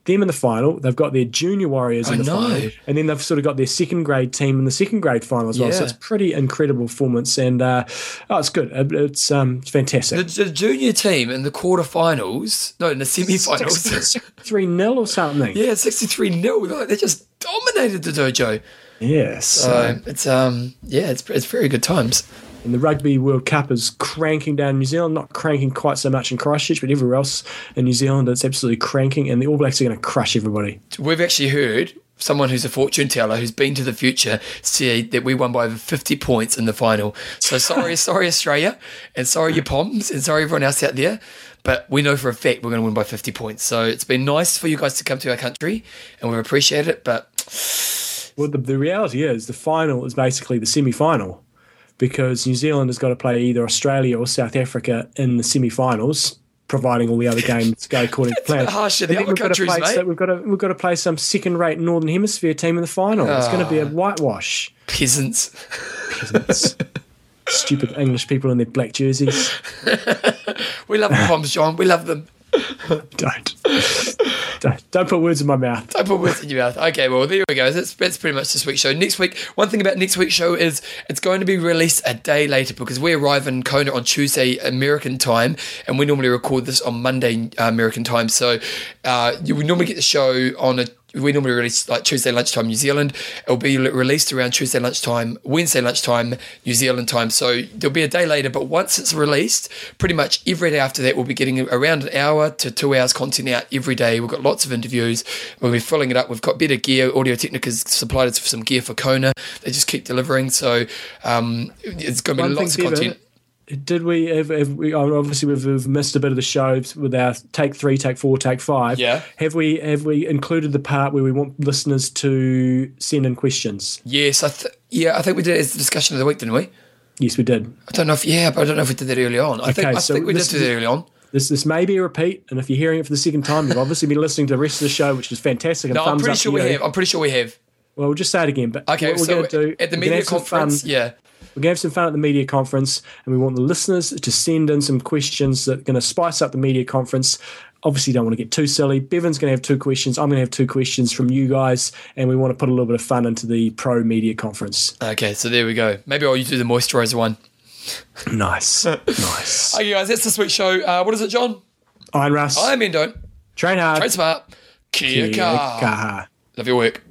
them in the final. They've got their junior warriors I in the know. final. And then they've sort of got their second grade team in the second grade final as well. So it's pretty incredible performance. And uh, oh, it's good. It's, um, it's fantastic. The, the junior team in the quarterfinals, no, in the semi-finals. 3 0 or something. yeah, 63 0 Like, they just dominated the dojo. Yes. So it's um yeah, it's it's very good times. And the Rugby World Cup is cranking down New Zealand, not cranking quite so much in Christchurch, but everywhere else in New Zealand, it's absolutely cranking. And the All Blacks are going to crush everybody. We've actually heard someone who's a fortune teller who's been to the future say that we won by over 50 points in the final. So sorry, sorry Australia, and sorry your Poms, and sorry everyone else out there. But we know for a fact we're going to win by 50 points. So it's been nice for you guys to come to our country, and we appreciate it. But Well, the, the reality is the final is basically the semi final because New Zealand has got to play either Australia or South Africa in the semi finals. Providing all the other games go according to plan. bit harsh to the other we've got to countries, play- mate. so we've got to we've got to play some second-rate Northern Hemisphere team in the final. It's going to Ah. be a whitewash. peasants. Peasants. Stupid English people in their black jerseys. We love the Poms, John. We love them. Don't. Don't. Put words in my mouth. Don't put words in your mouth. Okay, well, there we go. That's, that's pretty much this week's show. Next week, one thing about next week's show is it's going to be released a day later because we arrive in Kona on Tuesday American time, and we normally record this on Monday uh, American time. So uh, you would normally get the show on a we normally release like Tuesday lunchtime New Zealand. It'll be released around Tuesday lunchtime, Wednesday lunchtime New Zealand time. So there'll be a day later, but once it's released, pretty much every day after that, we'll be getting around an hour to two hours content out every day. We've got lots of interviews. We'll be filling it up. We've got better gear. Audio Technica's supplied us with some gear for Kona. They just keep delivering. So um, it's going to be One lots of content. Did we, have, have we oh, obviously we've, we've missed a bit of the show with our take three, take four, take five. Yeah. Have we have we included the part where we want listeners to send in questions? Yes, I th- yeah, I think we did it as the discussion of the week, didn't we? Yes, we did. I don't know if yeah, but I don't know if we did that early on. I think Okay, I so think we did this do is- that early on. This this may be a repeat, and if you're hearing it for the second time, you've obviously been listening to the rest of the show, which is fantastic. And No, I'm pretty sure we have. I'm pretty sure we have. Well, we'll just say it again. But Okay, what we're so going to do at the media some fun. conference, yeah. We're going to have some fun at the media conference, and we want the listeners to send in some questions that are going to spice up the media conference. Obviously, don't want to get too silly. Bevan's going to have two questions. I'm going to have two questions from you guys, and we want to put a little bit of fun into the pro media conference. Okay, so there we go. Maybe I'll do the moisturizer one. Nice, nice. Okay, guys, that's this week's show. Uh, what is it, John? Iron Russ, I'm Endo. train hard. Train smart. Kia Kia kaha. kaha. Love your work.